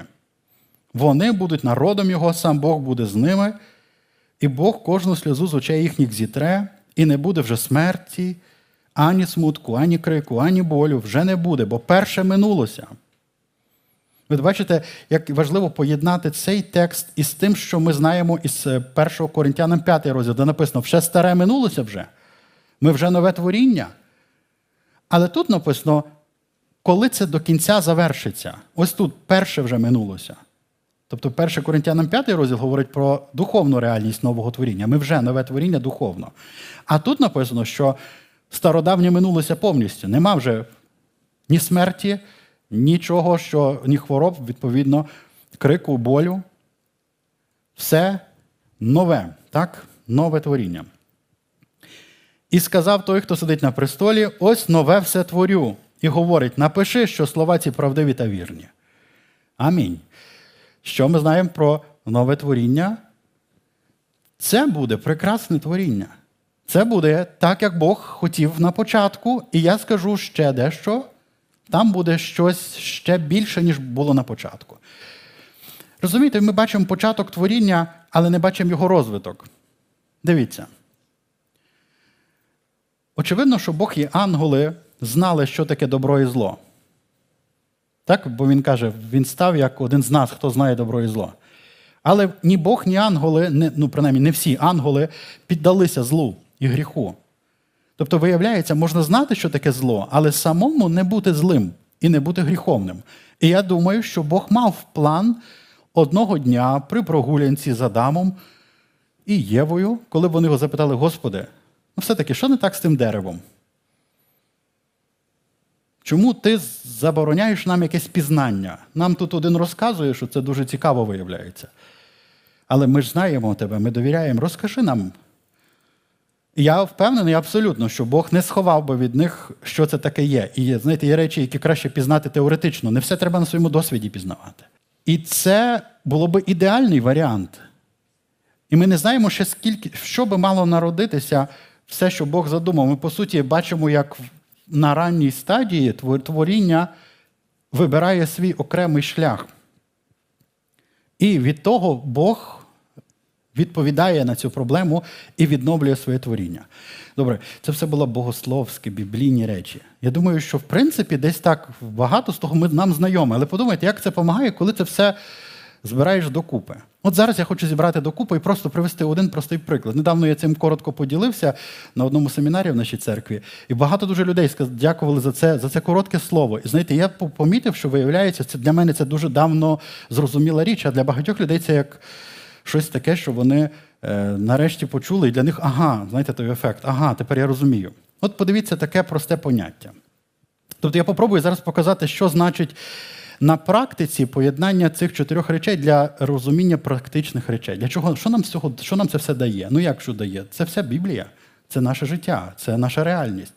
Вони будуть народом Його, сам Бог буде з ними, і Бог кожну сльозу з очей їхніх зітре, і не буде вже смерті, ані смутку, ані крику, ані болю вже не буде, бо перше минулося. Ви бачите, як важливо поєднати цей текст із тим, що ми знаємо із 1 Коринтянам 5 розділ, де написано, все старе минулося вже. Ми вже нове творіння. Але тут написано, коли це до кінця завершиться. Ось тут перше вже минулося. Тобто, 1 Коринтянам 5 розділ говорить про духовну реальність нового творіння. Ми вже нове творіння духовно. А тут написано, що стародавнє минулося повністю. Нема вже ні смерті, нічого, що ні хвороб, відповідно, крику, болю. Все нове, так? Нове творіння. І сказав той, хто сидить на престолі: ось нове все творю. І говорить: напиши, що слова ці правдиві та вірні. Амінь. Що ми знаємо про нове творіння? Це буде прекрасне творіння. Це буде так, як Бог хотів на початку, і я скажу ще дещо. Там буде щось ще більше, ніж було на початку. Розумієте, ми бачимо початок творіння, але не бачимо його розвиток. Дивіться. Очевидно, що Бог і ангели знали, що таке добро і зло. Так? Бо він каже, він став як один з нас, хто знає добро і зло. Але ні Бог, ні ангели, не, ну, принаймні, не всі ангели піддалися злу і гріху. Тобто, виявляється, можна знати, що таке зло, але самому не бути злим і не бути гріховним. І я думаю, що Бог мав план одного дня при прогулянці з Адамом і Євою, коли вони його запитали, Господи, ну все-таки, що не так з тим деревом? Чому ти забороняєш нам якесь пізнання? Нам тут один розказує, що це дуже цікаво виявляється. Але ми ж знаємо тебе, ми довіряємо, розкажи нам. Я впевнений абсолютно, що Бог не сховав би від них, що це таке є. І знаєте, є речі, які краще пізнати теоретично. Не все треба на своєму досвіді пізнавати. І це було б ідеальний варіант. І ми не знаємо ще скільки, що би мало народитися, все, що Бог задумав. Ми, по суті, бачимо, як на ранній стадії творіння вибирає свій окремий шлях. І від того Бог відповідає на цю проблему і відновлює своє творіння. Добре, це все було богословське, біблійні речі. Я думаю, що в принципі десь так багато з того ми нам знайомі. Але подумайте, як це допомагає, коли це все збираєш докупи. От зараз я хочу зібрати докупи і просто привести один простий приклад. Недавно я цим коротко поділився на одному семінарі в нашій церкві, і багато дуже людей дякували за це за це коротке слово. І знаєте, я помітив, що виявляється, це для мене це дуже давно зрозуміла річ, а для багатьох людей це як щось таке, що вони е, нарешті почули, і для них ага, знаєте, той ефект, ага, тепер я розумію. От подивіться таке просте поняття. Тобто я попробую зараз показати, що значить на практиці поєднання цих чотирьох речей для розуміння практичних речей. Для чого що нам цього, що нам це все дає? Ну як що дає? Це все Біблія, це наше життя, це наша реальність.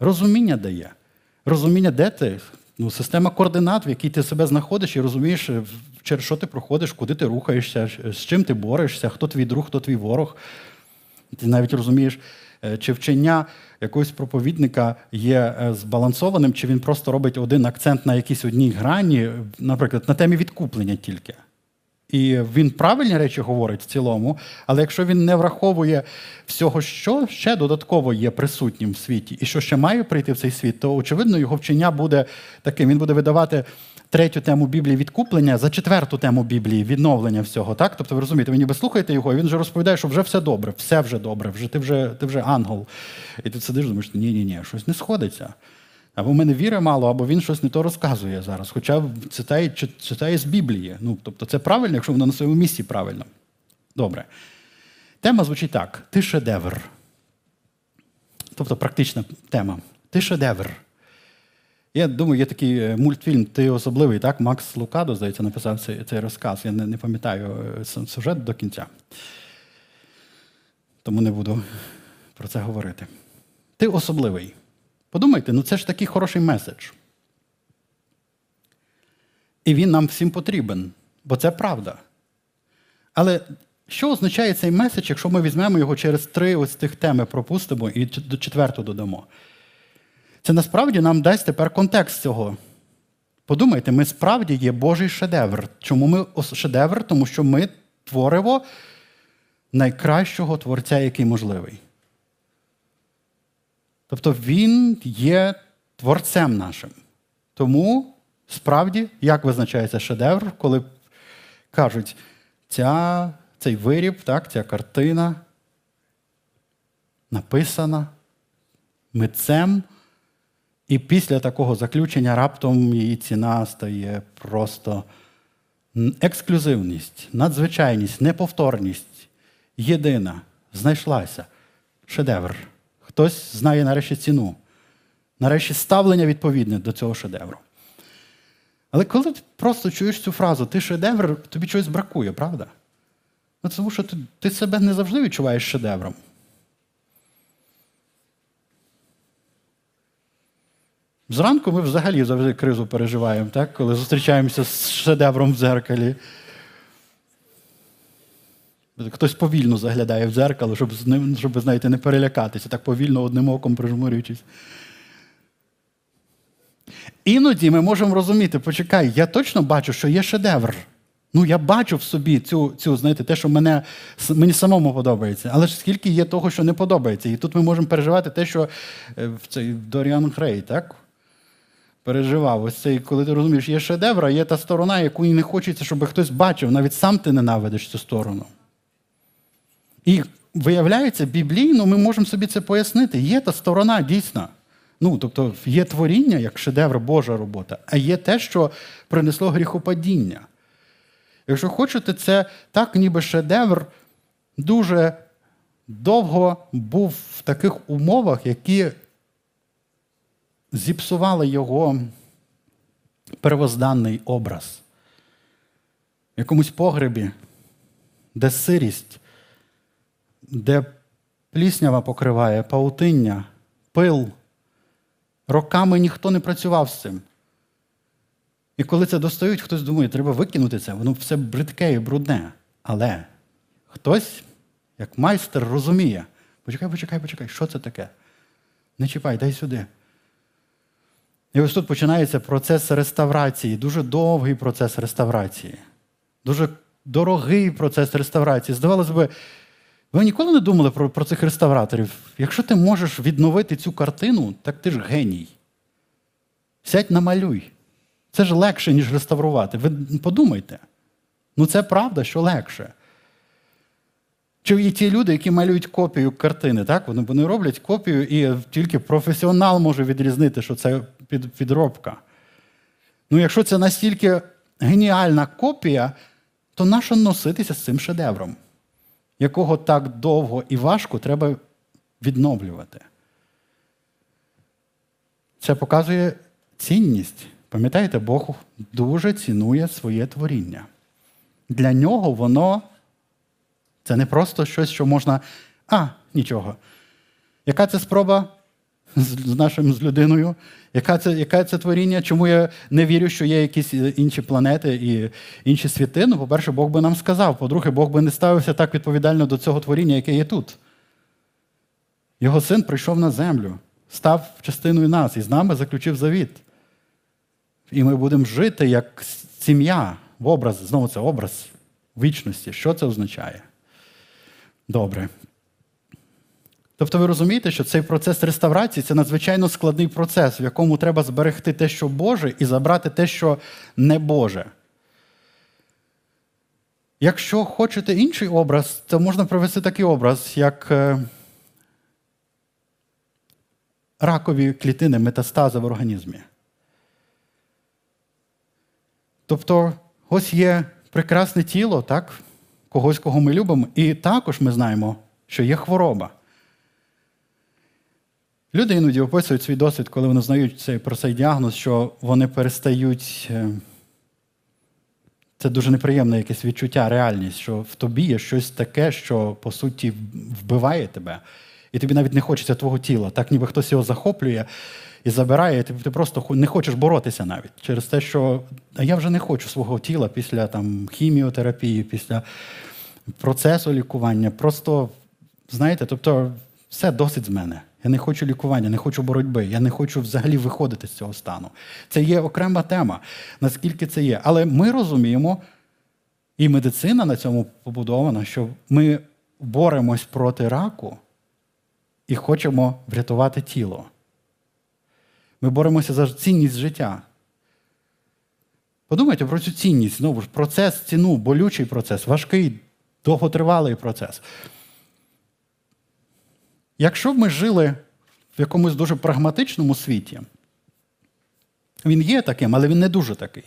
Розуміння дає. Розуміння, де ти? Ну, Система координат, в якій ти себе знаходиш і розумієш, через що ти проходиш, куди ти рухаєшся, з чим ти борешся, хто твій друг, хто твій ворог. Ти навіть розумієш, е, чи вчення якогось проповідника є е, збалансованим, чи він просто робить один акцент на якійсь одній грані, наприклад, на темі відкуплення тільки. І він правильні речі говорить в цілому, але якщо він не враховує всього, що ще додатково є присутнім в світі, і що ще має прийти в цей світ, то очевидно його вчення буде таким. Він буде видавати третю тему Біблії відкуплення за четверту тему Біблії відновлення всього. Так? Тобто, ви розумієте, ви ніби слухаєте його, і він вже розповідає, що вже все добре, все вже добре, вже ти вже ти вже ангел. І ти сидиш, думаєш, ні-ні, ні, щось не сходиться. Або в мене віри мало, або він щось не то розказує зараз. Хоча читає, читає з Біблії. Ну, Тобто це правильно, якщо воно на своєму місці правильно. Добре. Тема звучить так: ти шедевр. Тобто практична тема. Ти шедевр. Я думаю, є такий е, мультфільм Ти особливий, так? Макс Лукадо, здається, написав цей цей розказ. Я не, не пам'ятаю е, сюжет до кінця. Тому не буду про це говорити. Ти особливий. Подумайте, ну це ж такий хороший меседж. І він нам всім потрібен, бо це правда. Але що означає цей меседж, якщо ми візьмемо його через три ось тих теми пропустимо і до четверту додамо? Це насправді нам дасть тепер контекст цього. Подумайте, ми справді є Божий шедевр. Чому ми шедевр? Тому що ми творимо найкращого творця, який можливий. Тобто Він є творцем нашим. Тому Справді, як визначається шедевр, коли кажуть, ця, цей виріб, так, ця картина написана митцем, і після такого заключення раптом її ціна стає просто ексклюзивність, надзвичайність, неповторність, єдина, знайшлася шедевр. Хтось знає нарешті ціну, нарешті ставлення відповідне до цього шедевру. Але коли ти просто чуєш цю фразу, ти шедевр, тобі чогось бракує, правда? Ну, Тому що ти, ти себе не завжди відчуваєш шедевром. Зранку ми взагалі завжди кризу переживаємо, так? коли зустрічаємося з шедевром в дзеркалі. Хтось повільно заглядає в дзеркало, щоб, щоб знаєте, не перелякатися, так повільно одним оком прижмурюючись. Іноді ми можемо розуміти, почекай, я точно бачу, що є шедевр. Ну, я бачу в собі цю, цю знаєте, те, що мене, мені самому подобається. Але ж скільки є того, що не подобається. І тут ми можемо переживати те, що е, в цей Доріан Грей, так? Переживав. Ось цей, коли ти розумієш, є шедевр, а є та сторона, яку не хочеться, щоб хтось бачив. Навіть сам ти ненавидиш цю сторону. І виявляється, біблійно ми можемо собі це пояснити. Є та сторона дійсна. Ну, тобто є творіння як шедевр Божа робота, а є те, що принесло гріхопадіння. Якщо хочете, це так, ніби шедевр дуже довго був в таких умовах, які зіпсували його первозданний образ. В якомусь погребі, де сирість, де пліснява покриває паутиння, пил. Роками ніхто не працював з цим. І коли це достають, хтось думає, треба викинути це, воно все бридке і брудне. Але хтось, як майстер, розуміє, почекай, почекай, почекай, що це таке? Не чіпай, дай сюди. І ось тут починається процес реставрації, дуже довгий процес реставрації, дуже дорогий процес реставрації. Здавалося б, ви ніколи не думали про про цих реставраторів? Якщо ти можеш відновити цю картину, так ти ж геній. Сядь намалюй. Це ж легше, ніж реставрувати. Ви подумайте. Ну це правда, що легше. Чи є ті люди, які малюють копію картини, так? Вони вони роблять копію, і тільки професіонал може відрізнити, що це підробка. Ну, якщо це настільки геніальна копія, то нащо носитися з цим шедевром? якого так довго і важко треба відновлювати. Це показує цінність. Пам'ятаєте, Бог дуже цінує своє творіння. Для нього воно це не просто щось, що можна. А, нічого. Яка це спроба з нашим з людиною? Яка це яке це творіння? Чому я не вірю, що є якісь е, інші планети і інші світи? Ну, по-перше, Бог би нам сказав. По-друге, Бог би не ставився так відповідально до цього творіння, яке є тут. Його син прийшов на землю, став частиною нас і з нами заключив завіт. І ми будемо жити як сім'я в образ, знову це образ вічності. Що це означає? Добре. Тобто ви розумієте, що цей процес реставрації це надзвичайно складний процес, в якому треба зберегти те, що Боже, і забрати те, що не Боже. Якщо хочете інший образ, то можна привести такий образ, як е, ракові клітини метастази в організмі. Тобто, ось є прекрасне тіло, так? когось, кого ми любимо, і також ми знаємо, що є хвороба. Люди іноді описують свій досвід, коли вони знають цей, про цей діагноз, що вони перестають. Е, це дуже неприємне якесь відчуття, реальність, що в тобі є щось таке, що по суті вбиває тебе. І тобі навіть не хочеться твого тіла. Так ніби хтось його захоплює і забирає, і ти, просто не хочеш боротися навіть через те, що я вже не хочу свого тіла після там, хіміотерапії, після процесу лікування. Просто, знаєте, тобто все досить з мене. Я не хочу лікування, не хочу боротьби, я не хочу взагалі виходити з цього стану. Це є окрема тема, наскільки це є. Але ми розуміємо, і медицина на цьому побудована, що ми боремось проти раку і хочемо врятувати тіло. Ми боремося за цінність життя. Подумайте про цю цінність, знову ж процес, ціну, болючий процес, важкий, довготривалий процес. Якщо б ми жили в якомусь дуже прагматичному світі, він є таким, але він не дуже такий,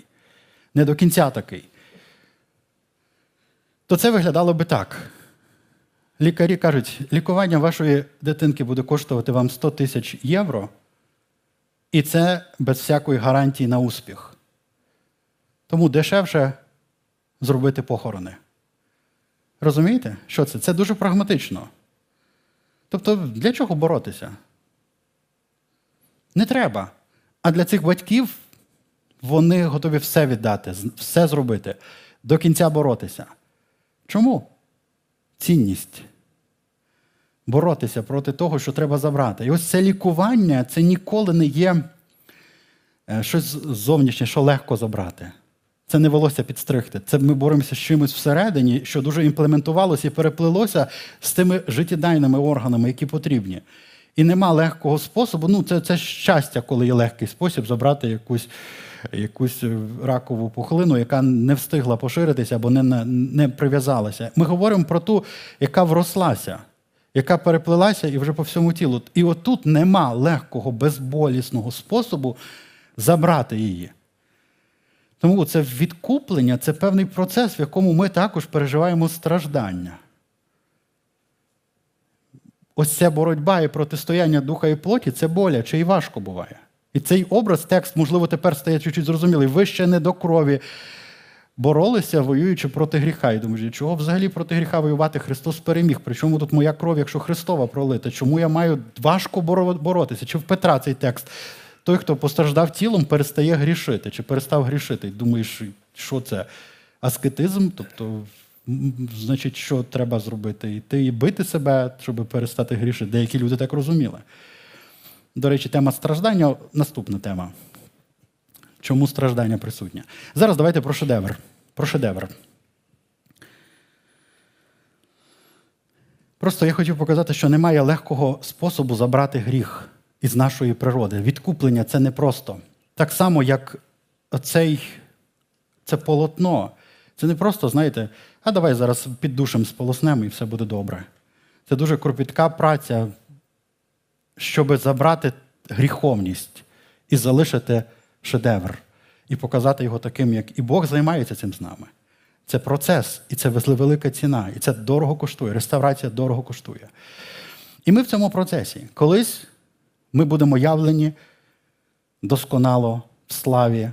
не до кінця такий, то це виглядало би так. Лікарі кажуть, лікування вашої дитинки буде коштувати вам 100 тисяч євро, і це без всякої гарантії на успіх. Тому дешевше зробити похорони. Розумієте, що це? Це дуже прагматично. Тобто, для чого боротися? Не треба. А для цих батьків вони готові все віддати, все зробити, до кінця боротися. Чому? Цінність. Боротися проти того, що треба забрати. І ось це лікування це ніколи не є е, щось зовнішнє, що легко забрати. Це не волосся підстригти. Це ми боремося з чимось всередині, що дуже імплементувалося і переплилося з тими життєдайними органами, які потрібні. І нема легкого способу. Ну, це це щастя, коли є легкий спосіб забрати якусь якусь ракову пухлину, яка не встигла поширитися або не, не прив'язалася. Ми говоримо про ту, яка врослася, яка переплилася і вже по всьому тілу. І отут нема легкого, безболісного способу забрати її. Тому це відкуплення це певний процес, в якому ми також переживаємо страждання. Ось ця боротьба і протистояння духа і плоті це боляче і важко буває. І цей образ, текст, можливо, тепер стає чуть-чуть зрозумілий. Ви ще не до крові боролися, воюючи проти гріха. І думаю, чого взагалі проти гріха воювати? Христос переміг. Причому тут моя кров, якщо Христова пролита? Чому я маю важко боротися? Чи в Петра цей текст? Той, хто постраждав тілом, перестає грішити чи перестав грішити. Думаєш, що це? Аскетизм? Тобто, значить, що треба зробити? Йти і бити себе, щоб перестати грішити. Деякі люди так розуміли. До речі, тема страждання наступна тема. Чому страждання присутнє? Зараз давайте про шедевр. Про шедевр. Просто я хотів показати, що немає легкого способу забрати гріх із нашої природи. Відкуплення це не просто. Так само, як цей, це полотно. Це не просто, знаєте, а давай зараз під душем сполоснемо і все буде добре. Це дуже кропітка праця, щоб забрати гріховність і залишити шедевр, і показати його таким, як і Бог займається цим з нами. Це процес, і це велика ціна, і це дорого коштує. Реставрація дорого коштує. І ми в цьому процесі колись ми будемо явлені досконало в славі,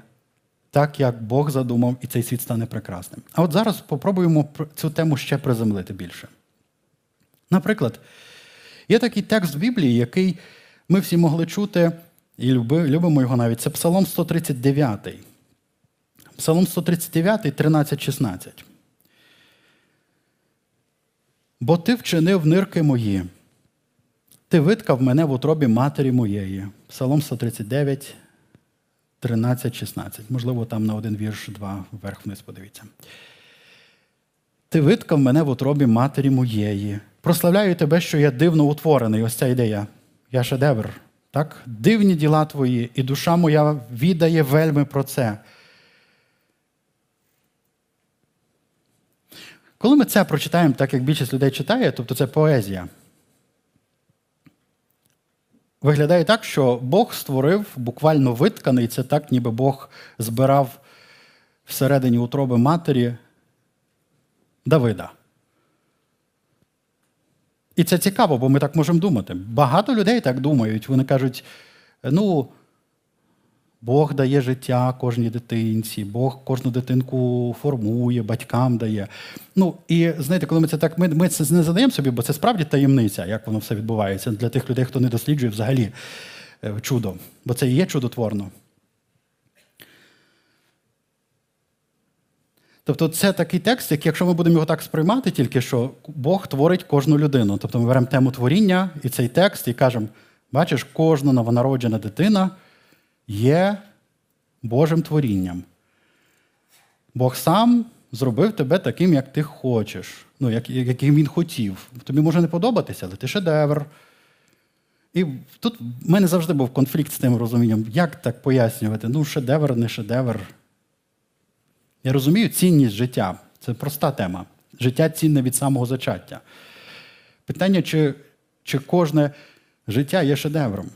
так як Бог задумав, і цей світ стане прекрасним. А от зараз спробуємо цю тему ще приземлити більше. Наприклад, є такий текст в Біблії, який ми всі могли чути і любимо його навіть. Це Псалом 139. Псалом 139, 13, 16. Бо ти вчинив нирки мої. Ти виткав мене в утробі матері моєї. Псалом 139, 13, 16. Можливо, там на один вірш, два вверх вниз подивіться. Ти виткав мене в утробі матері моєї. Прославляю тебе, що я дивно утворений. Ось ця ідея. Я шедевр. Так? Дивні діла твої, і душа моя віддає вельми про це. Коли ми це прочитаємо, так як більшість людей читає, тобто це поезія. Виглядає так, що Бог створив буквально витканий, це так, ніби Бог збирав всередині утроби матері Давида. І це цікаво, бо ми так можемо думати. Багато людей так думають. Вони кажуть, ну, Бог дає життя кожній дитинці, Бог кожну дитинку формує, батькам дає. Ну і знаєте, коли ми це так, ми ми це не задаємо собі, бо це справді таємниця, як воно все відбувається для тих людей, хто не досліджує взагалі е, чудо. Бо це і є чудотворно. Тобто це такий текст, який, якщо ми будемо його так сприймати, тільки що Бог творить кожну людину. Тобто ми беремо тему творіння і цей текст і кажемо: бачиш, кожна новонароджена дитина є Божим творінням. Бог сам зробив тебе таким, як ти хочеш, ну, як, яким він хотів. Тобі може не подобатися, але ти шедевр. І тут в мене завжди був конфлікт з тим розумінням, як так пояснювати, ну, шедевр, не шедевр. Я розумію цінність життя. Це проста тема. Життя цінне від самого зачаття. Питання, чи, чи кожне життя є шедевром.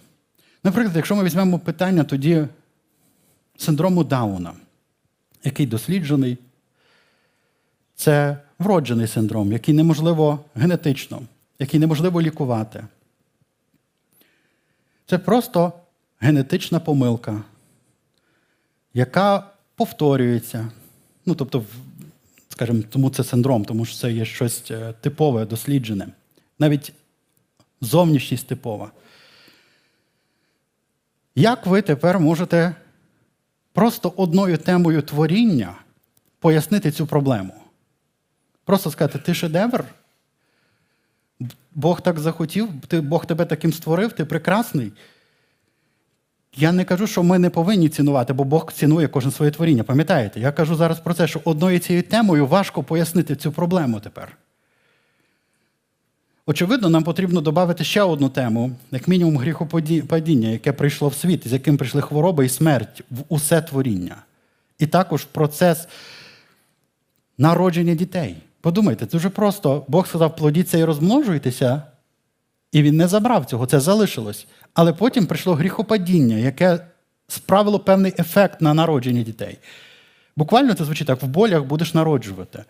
Наприклад, якщо ми візьмемо питання тоді синдрому Дауна, який досліджений, це вроджений синдром, який неможливо генетично, який неможливо лікувати. Це просто генетична помилка, яка повторюється. Ну, тобто, скажімо, тому це синдром, тому що це є щось е, типове, досліджене. Навіть зовнішність типова. Як ви тепер можете просто одною темою творіння пояснити цю проблему? Просто сказати, ти шедевр? Бог так захотів, ти, Бог тебе таким створив, ти прекрасний. Я не кажу, що ми не повинні цінувати, бо Бог цінує кожне своє творіння. Пам'ятаєте? Я кажу зараз про це, що одною цією темою важко пояснити цю проблему тепер. Очевидно, нам потрібно додати ще одну тему, як мінімум гріхопадіння, яке прийшло в світ, з яким прийшли хвороба і смерть в усе творіння. І також процес народження дітей. Подумайте, дуже просто. Бог сказав, плодіться і розмножуйтеся, і він не забрав цього, це залишилось. Але потім прийшло гріхопадіння, яке справило певний ефект на народження дітей. Буквально це звучить так: в болях будеш народжувати.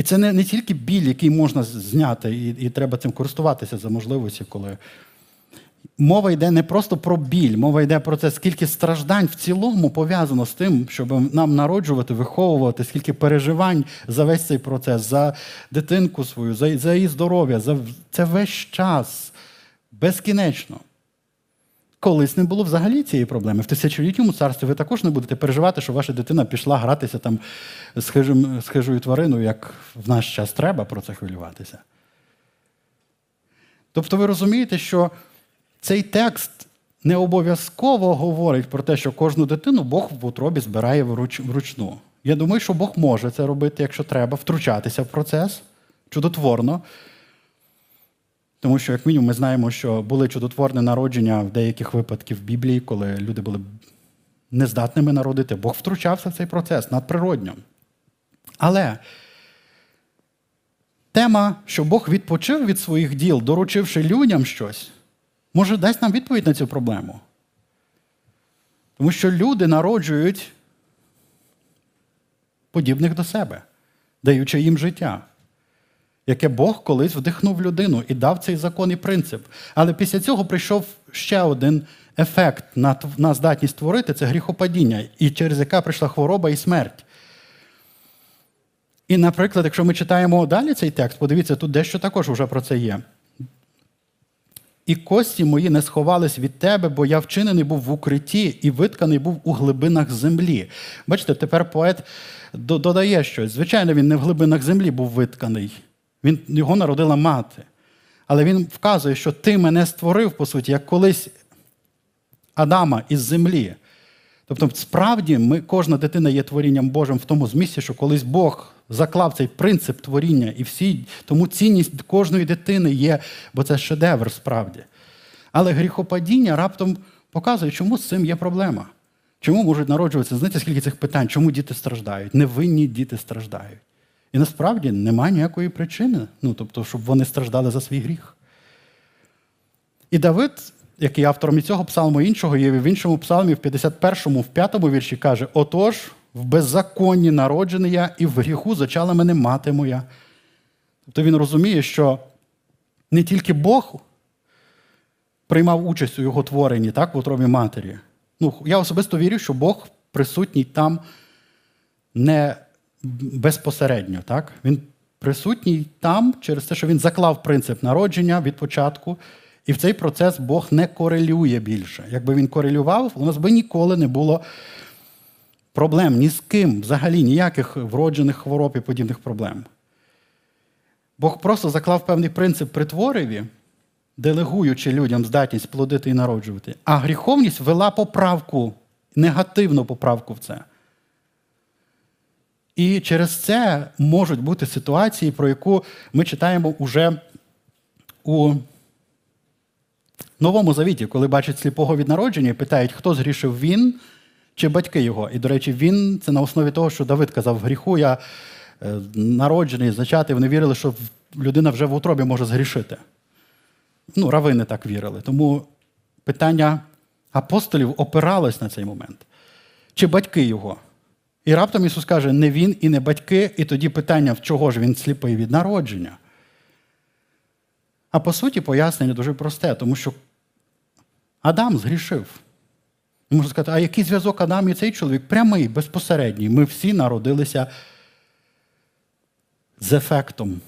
І це не не тільки біль, який можна зняти, і і треба цим користуватися за можливості, коли. Мова йде не просто про біль, мова йде про це, скільки страждань в цілому пов'язано з тим, щоб нам народжувати, виховувати, скільки переживань за весь цей процес, за дитинку свою, за за її здоров'я. За... Це весь час безкінечно. Колись не було взагалі цієї проблеми. В тисячолітньому царстві ви також не будете переживати, що ваша дитина пішла гратися там з, хижим, з хижою твариною, як в наш час треба про це хвилюватися. Тобто ви розумієте, що цей текст не обов'язково говорить про те, що кожну дитину Бог в утробі збирає вручну. Я думаю, що Бог може це робити, якщо треба, втручатися в процес чудотворно. Тому що, як мінімум, ми знаємо, що були чудотворне народження в деяких випадках в Біблії, коли люди були нездатними народити. Бог втручався в цей процес надприродньо. Але тема, що Бог відпочив від своїх діл, доручивши людям щось, може дасть нам відповідь на цю проблему. Тому що люди народжують подібних до себе, даючи їм життя яке Бог колись вдихнув людину і дав цей закон і принцип. Але після цього прийшов ще один ефект на, здатність творити це гріхопадіння, і через яке прийшла хвороба і смерть. І, наприклад, якщо ми читаємо далі цей текст, подивіться, тут дещо також вже про це є. І кості мої не сховались від тебе, бо я вчинений був в укритті і витканий був у глибинах землі. Бачите, тепер поет додає щось. Звичайно, він не в глибинах землі був витканий. Він, Його народила мати. Але він вказує, що ти мене створив, по суті, як колись Адама із землі. Тобто, справді, ми, кожна дитина є творінням Божим в тому змісті, що колись Бог заклав цей принцип творіння і всі, тому цінність кожної дитини є, бо це шедевр справді. Але гріхопадіння раптом показує, чому з цим є проблема. Чому можуть народжуватися? Знаєте, скільки цих питань, чому діти страждають? Невинні діти страждають. І насправді немає ніякої причини, ну, тобто, щоб вони страждали за свій гріх. І Давид, який автором і цього псалму іншого, є в іншому псалмі, в 51-му, в 5-му вірші каже: Отож, в беззаконні народжений я, і в гріху зачала мене мати моя. Тобто він розуміє, що не тільки Бог приймав участь у його творенні, так, в утробі матері. Ну, Я особисто вірю, що Бог присутній там не безпосередньо. Так? Він присутній там через те, що він заклав принцип народження від початку, і в цей процес Бог не корелює більше. Якби він корелював, у нас би ніколи не було проблем ні з ким, взагалі ніяких вроджених хвороб і подібних проблем. Бог просто заклав певний принцип при твориві, делегуючи людям здатність плодити і народжувати, а гріховність вела поправку, негативну поправку в це. І через це можуть бути ситуації, про яку ми читаємо уже у Новому Завіті, коли бачать сліпого від народження і питають, хто згрішив він чи батьки його. І, до речі, він це на основі того, що Давид казав, в гріху я е, народжений, зачатий, вони вірили, що людина вже в утробі може згрішити. Ну, равини так вірили. Тому питання апостолів опиралось на цей момент. Чи батьки його? І раптом Ісус каже, не він і не батьки, і тоді питання, в чого ж він сліпий від народження. А по суті, пояснення дуже просте, тому що Адам згрішив. Можна сказати, а який зв'язок Адам і цей чоловік? Прямий, безпосередній. Ми всі народилися з ефектом,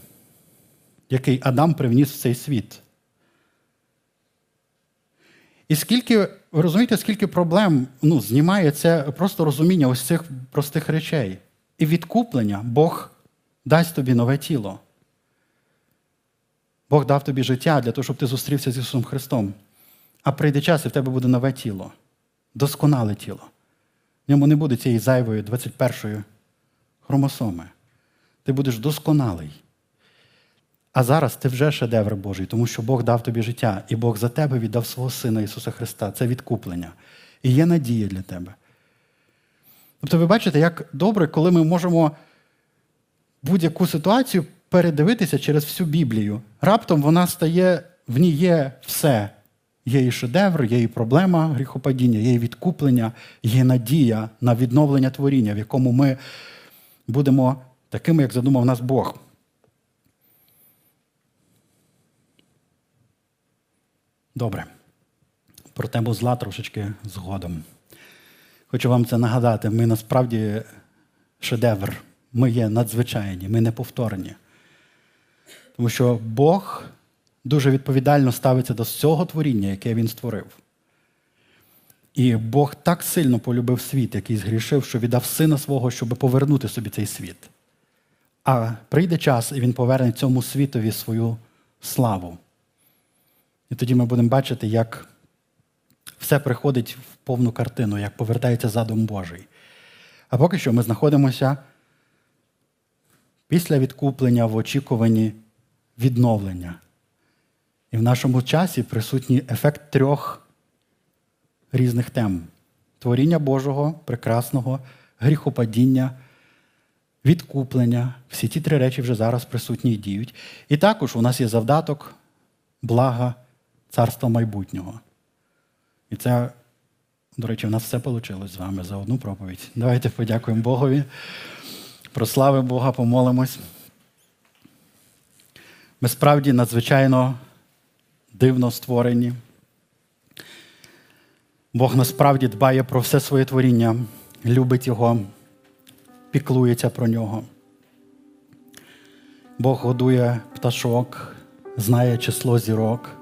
який Адам привніс в цей світ. І скільки, ви розумієте, скільки проблем ну, знімає це просто розуміння ось цих простих речей. І відкуплення Бог дасть тобі нове тіло. Бог дав тобі життя для того, щоб ти зустрівся з Ісусом Христом. А прийде час, і в тебе буде нове тіло, досконале тіло. В ньому не буде цієї зайвої 21-ї хромосоми. Ти будеш досконалий. А зараз ти вже шедевр Божий, тому що Бог дав тобі життя, і Бог за тебе віддав свого Сина Ісуса Христа. Це відкуплення. І є надія для тебе. Тобто, ви бачите, як добре, коли ми можемо будь-яку ситуацію передивитися через всю Біблію. Раптом вона стає, в ній є все. Є і шедевр, є і проблема гріхопадіння, є і відкуплення, є надія на відновлення творіння, в якому ми будемо такими, як задумав нас Бог. Добре. Про тему зла трошечки згодом. Хочу вам це нагадати. Ми насправді шедевр. Ми є надзвичайні, ми неповторні. Тому що Бог дуже відповідально ставиться до всього творіння, яке він створив. І Бог так сильно полюбив світ, який згрішив, що віддав сина свого, щоб повернути собі цей світ. А прийде час, і він поверне цьому світові свою славу. І тоді ми будемо бачити, як все приходить в повну картину, як повертається задум Божий. А поки що ми знаходимося після відкуплення в очікуванні відновлення. І в нашому часі присутній ефект трьох різних тем: творіння Божого, прекрасного, гріхопадіння, відкуплення. Всі ті три речі вже зараз присутні і діють. І також у нас є завдаток, блага царства майбутнього. І це, до речі, у нас все вийшло з вами за одну проповідь. Давайте подякуємо Богові. Прослави Бога, помолимось. Ми справді надзвичайно дивно створені. Бог насправді дбає про все своє творіння, любить його, піклується про нього. Бог годує пташок, знає число зірок.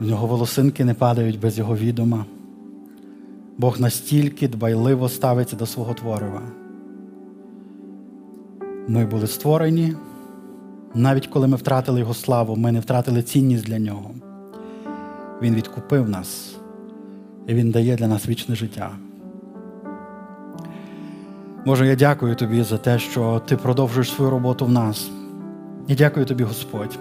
В нього волосинки не падають без його відома. Бог настільки дбайливо ставиться до свого творива. Ми були створені. Навіть коли ми втратили Його славу, ми не втратили цінність для нього. Він відкупив нас, і Він дає для нас вічне життя. Боже, я дякую тобі за те, що ти продовжуєш свою роботу в нас. І дякую тобі, Господь.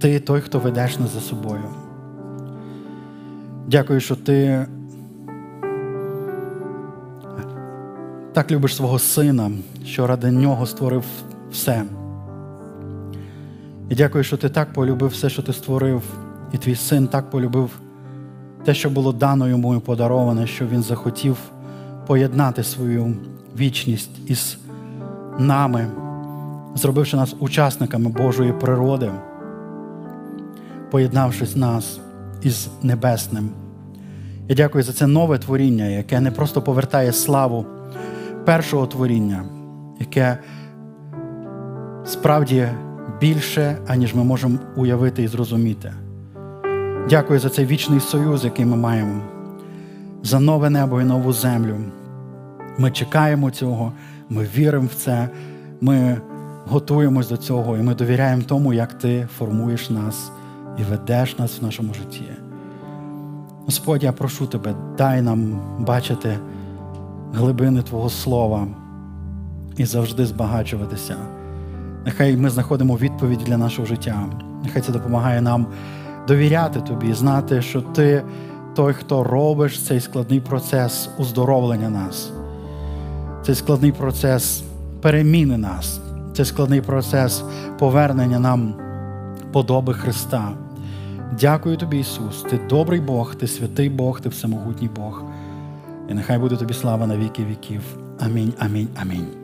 Ти той, хто ведеш нас за собою. Дякую, що ти так любиш свого сина, що ради нього створив все. І дякую, що ти так полюбив все, що ти створив, і твій син так полюбив те, що було дано йому і подароване, що він захотів поєднати свою вічність із нами, зробивши нас учасниками Божої природи, поєднавшись нас із небесним. Я дякую за це нове творіння, яке не просто повертає славу першого творіння, яке справді більше, аніж ми можемо уявити і зрозуміти. Дякую за цей вічний союз, який ми маємо, за нове небо і нову землю. Ми чекаємо цього, ми віримо в це, ми готуємось до цього, і ми довіряємо тому, як ти формуєш нас і ведеш нас в нашому житті. Господь, я прошу тебе, дай нам бачити глибини Твого Слова і завжди збагачуватися. Нехай ми знаходимо відповідь для нашого життя. Нехай це допомагає нам довіряти Тобі, знати, що Ти той, хто робиш цей складний процес уздоровлення нас, цей складний процес переміни нас, цей складний процес повернення нам подоби Христа. Дякую тобі, Ісус. Ти добрий Бог, ти святий Бог, ти всемогутній Бог. І нехай буде тобі слава на віки віків. Амінь, амінь, амінь.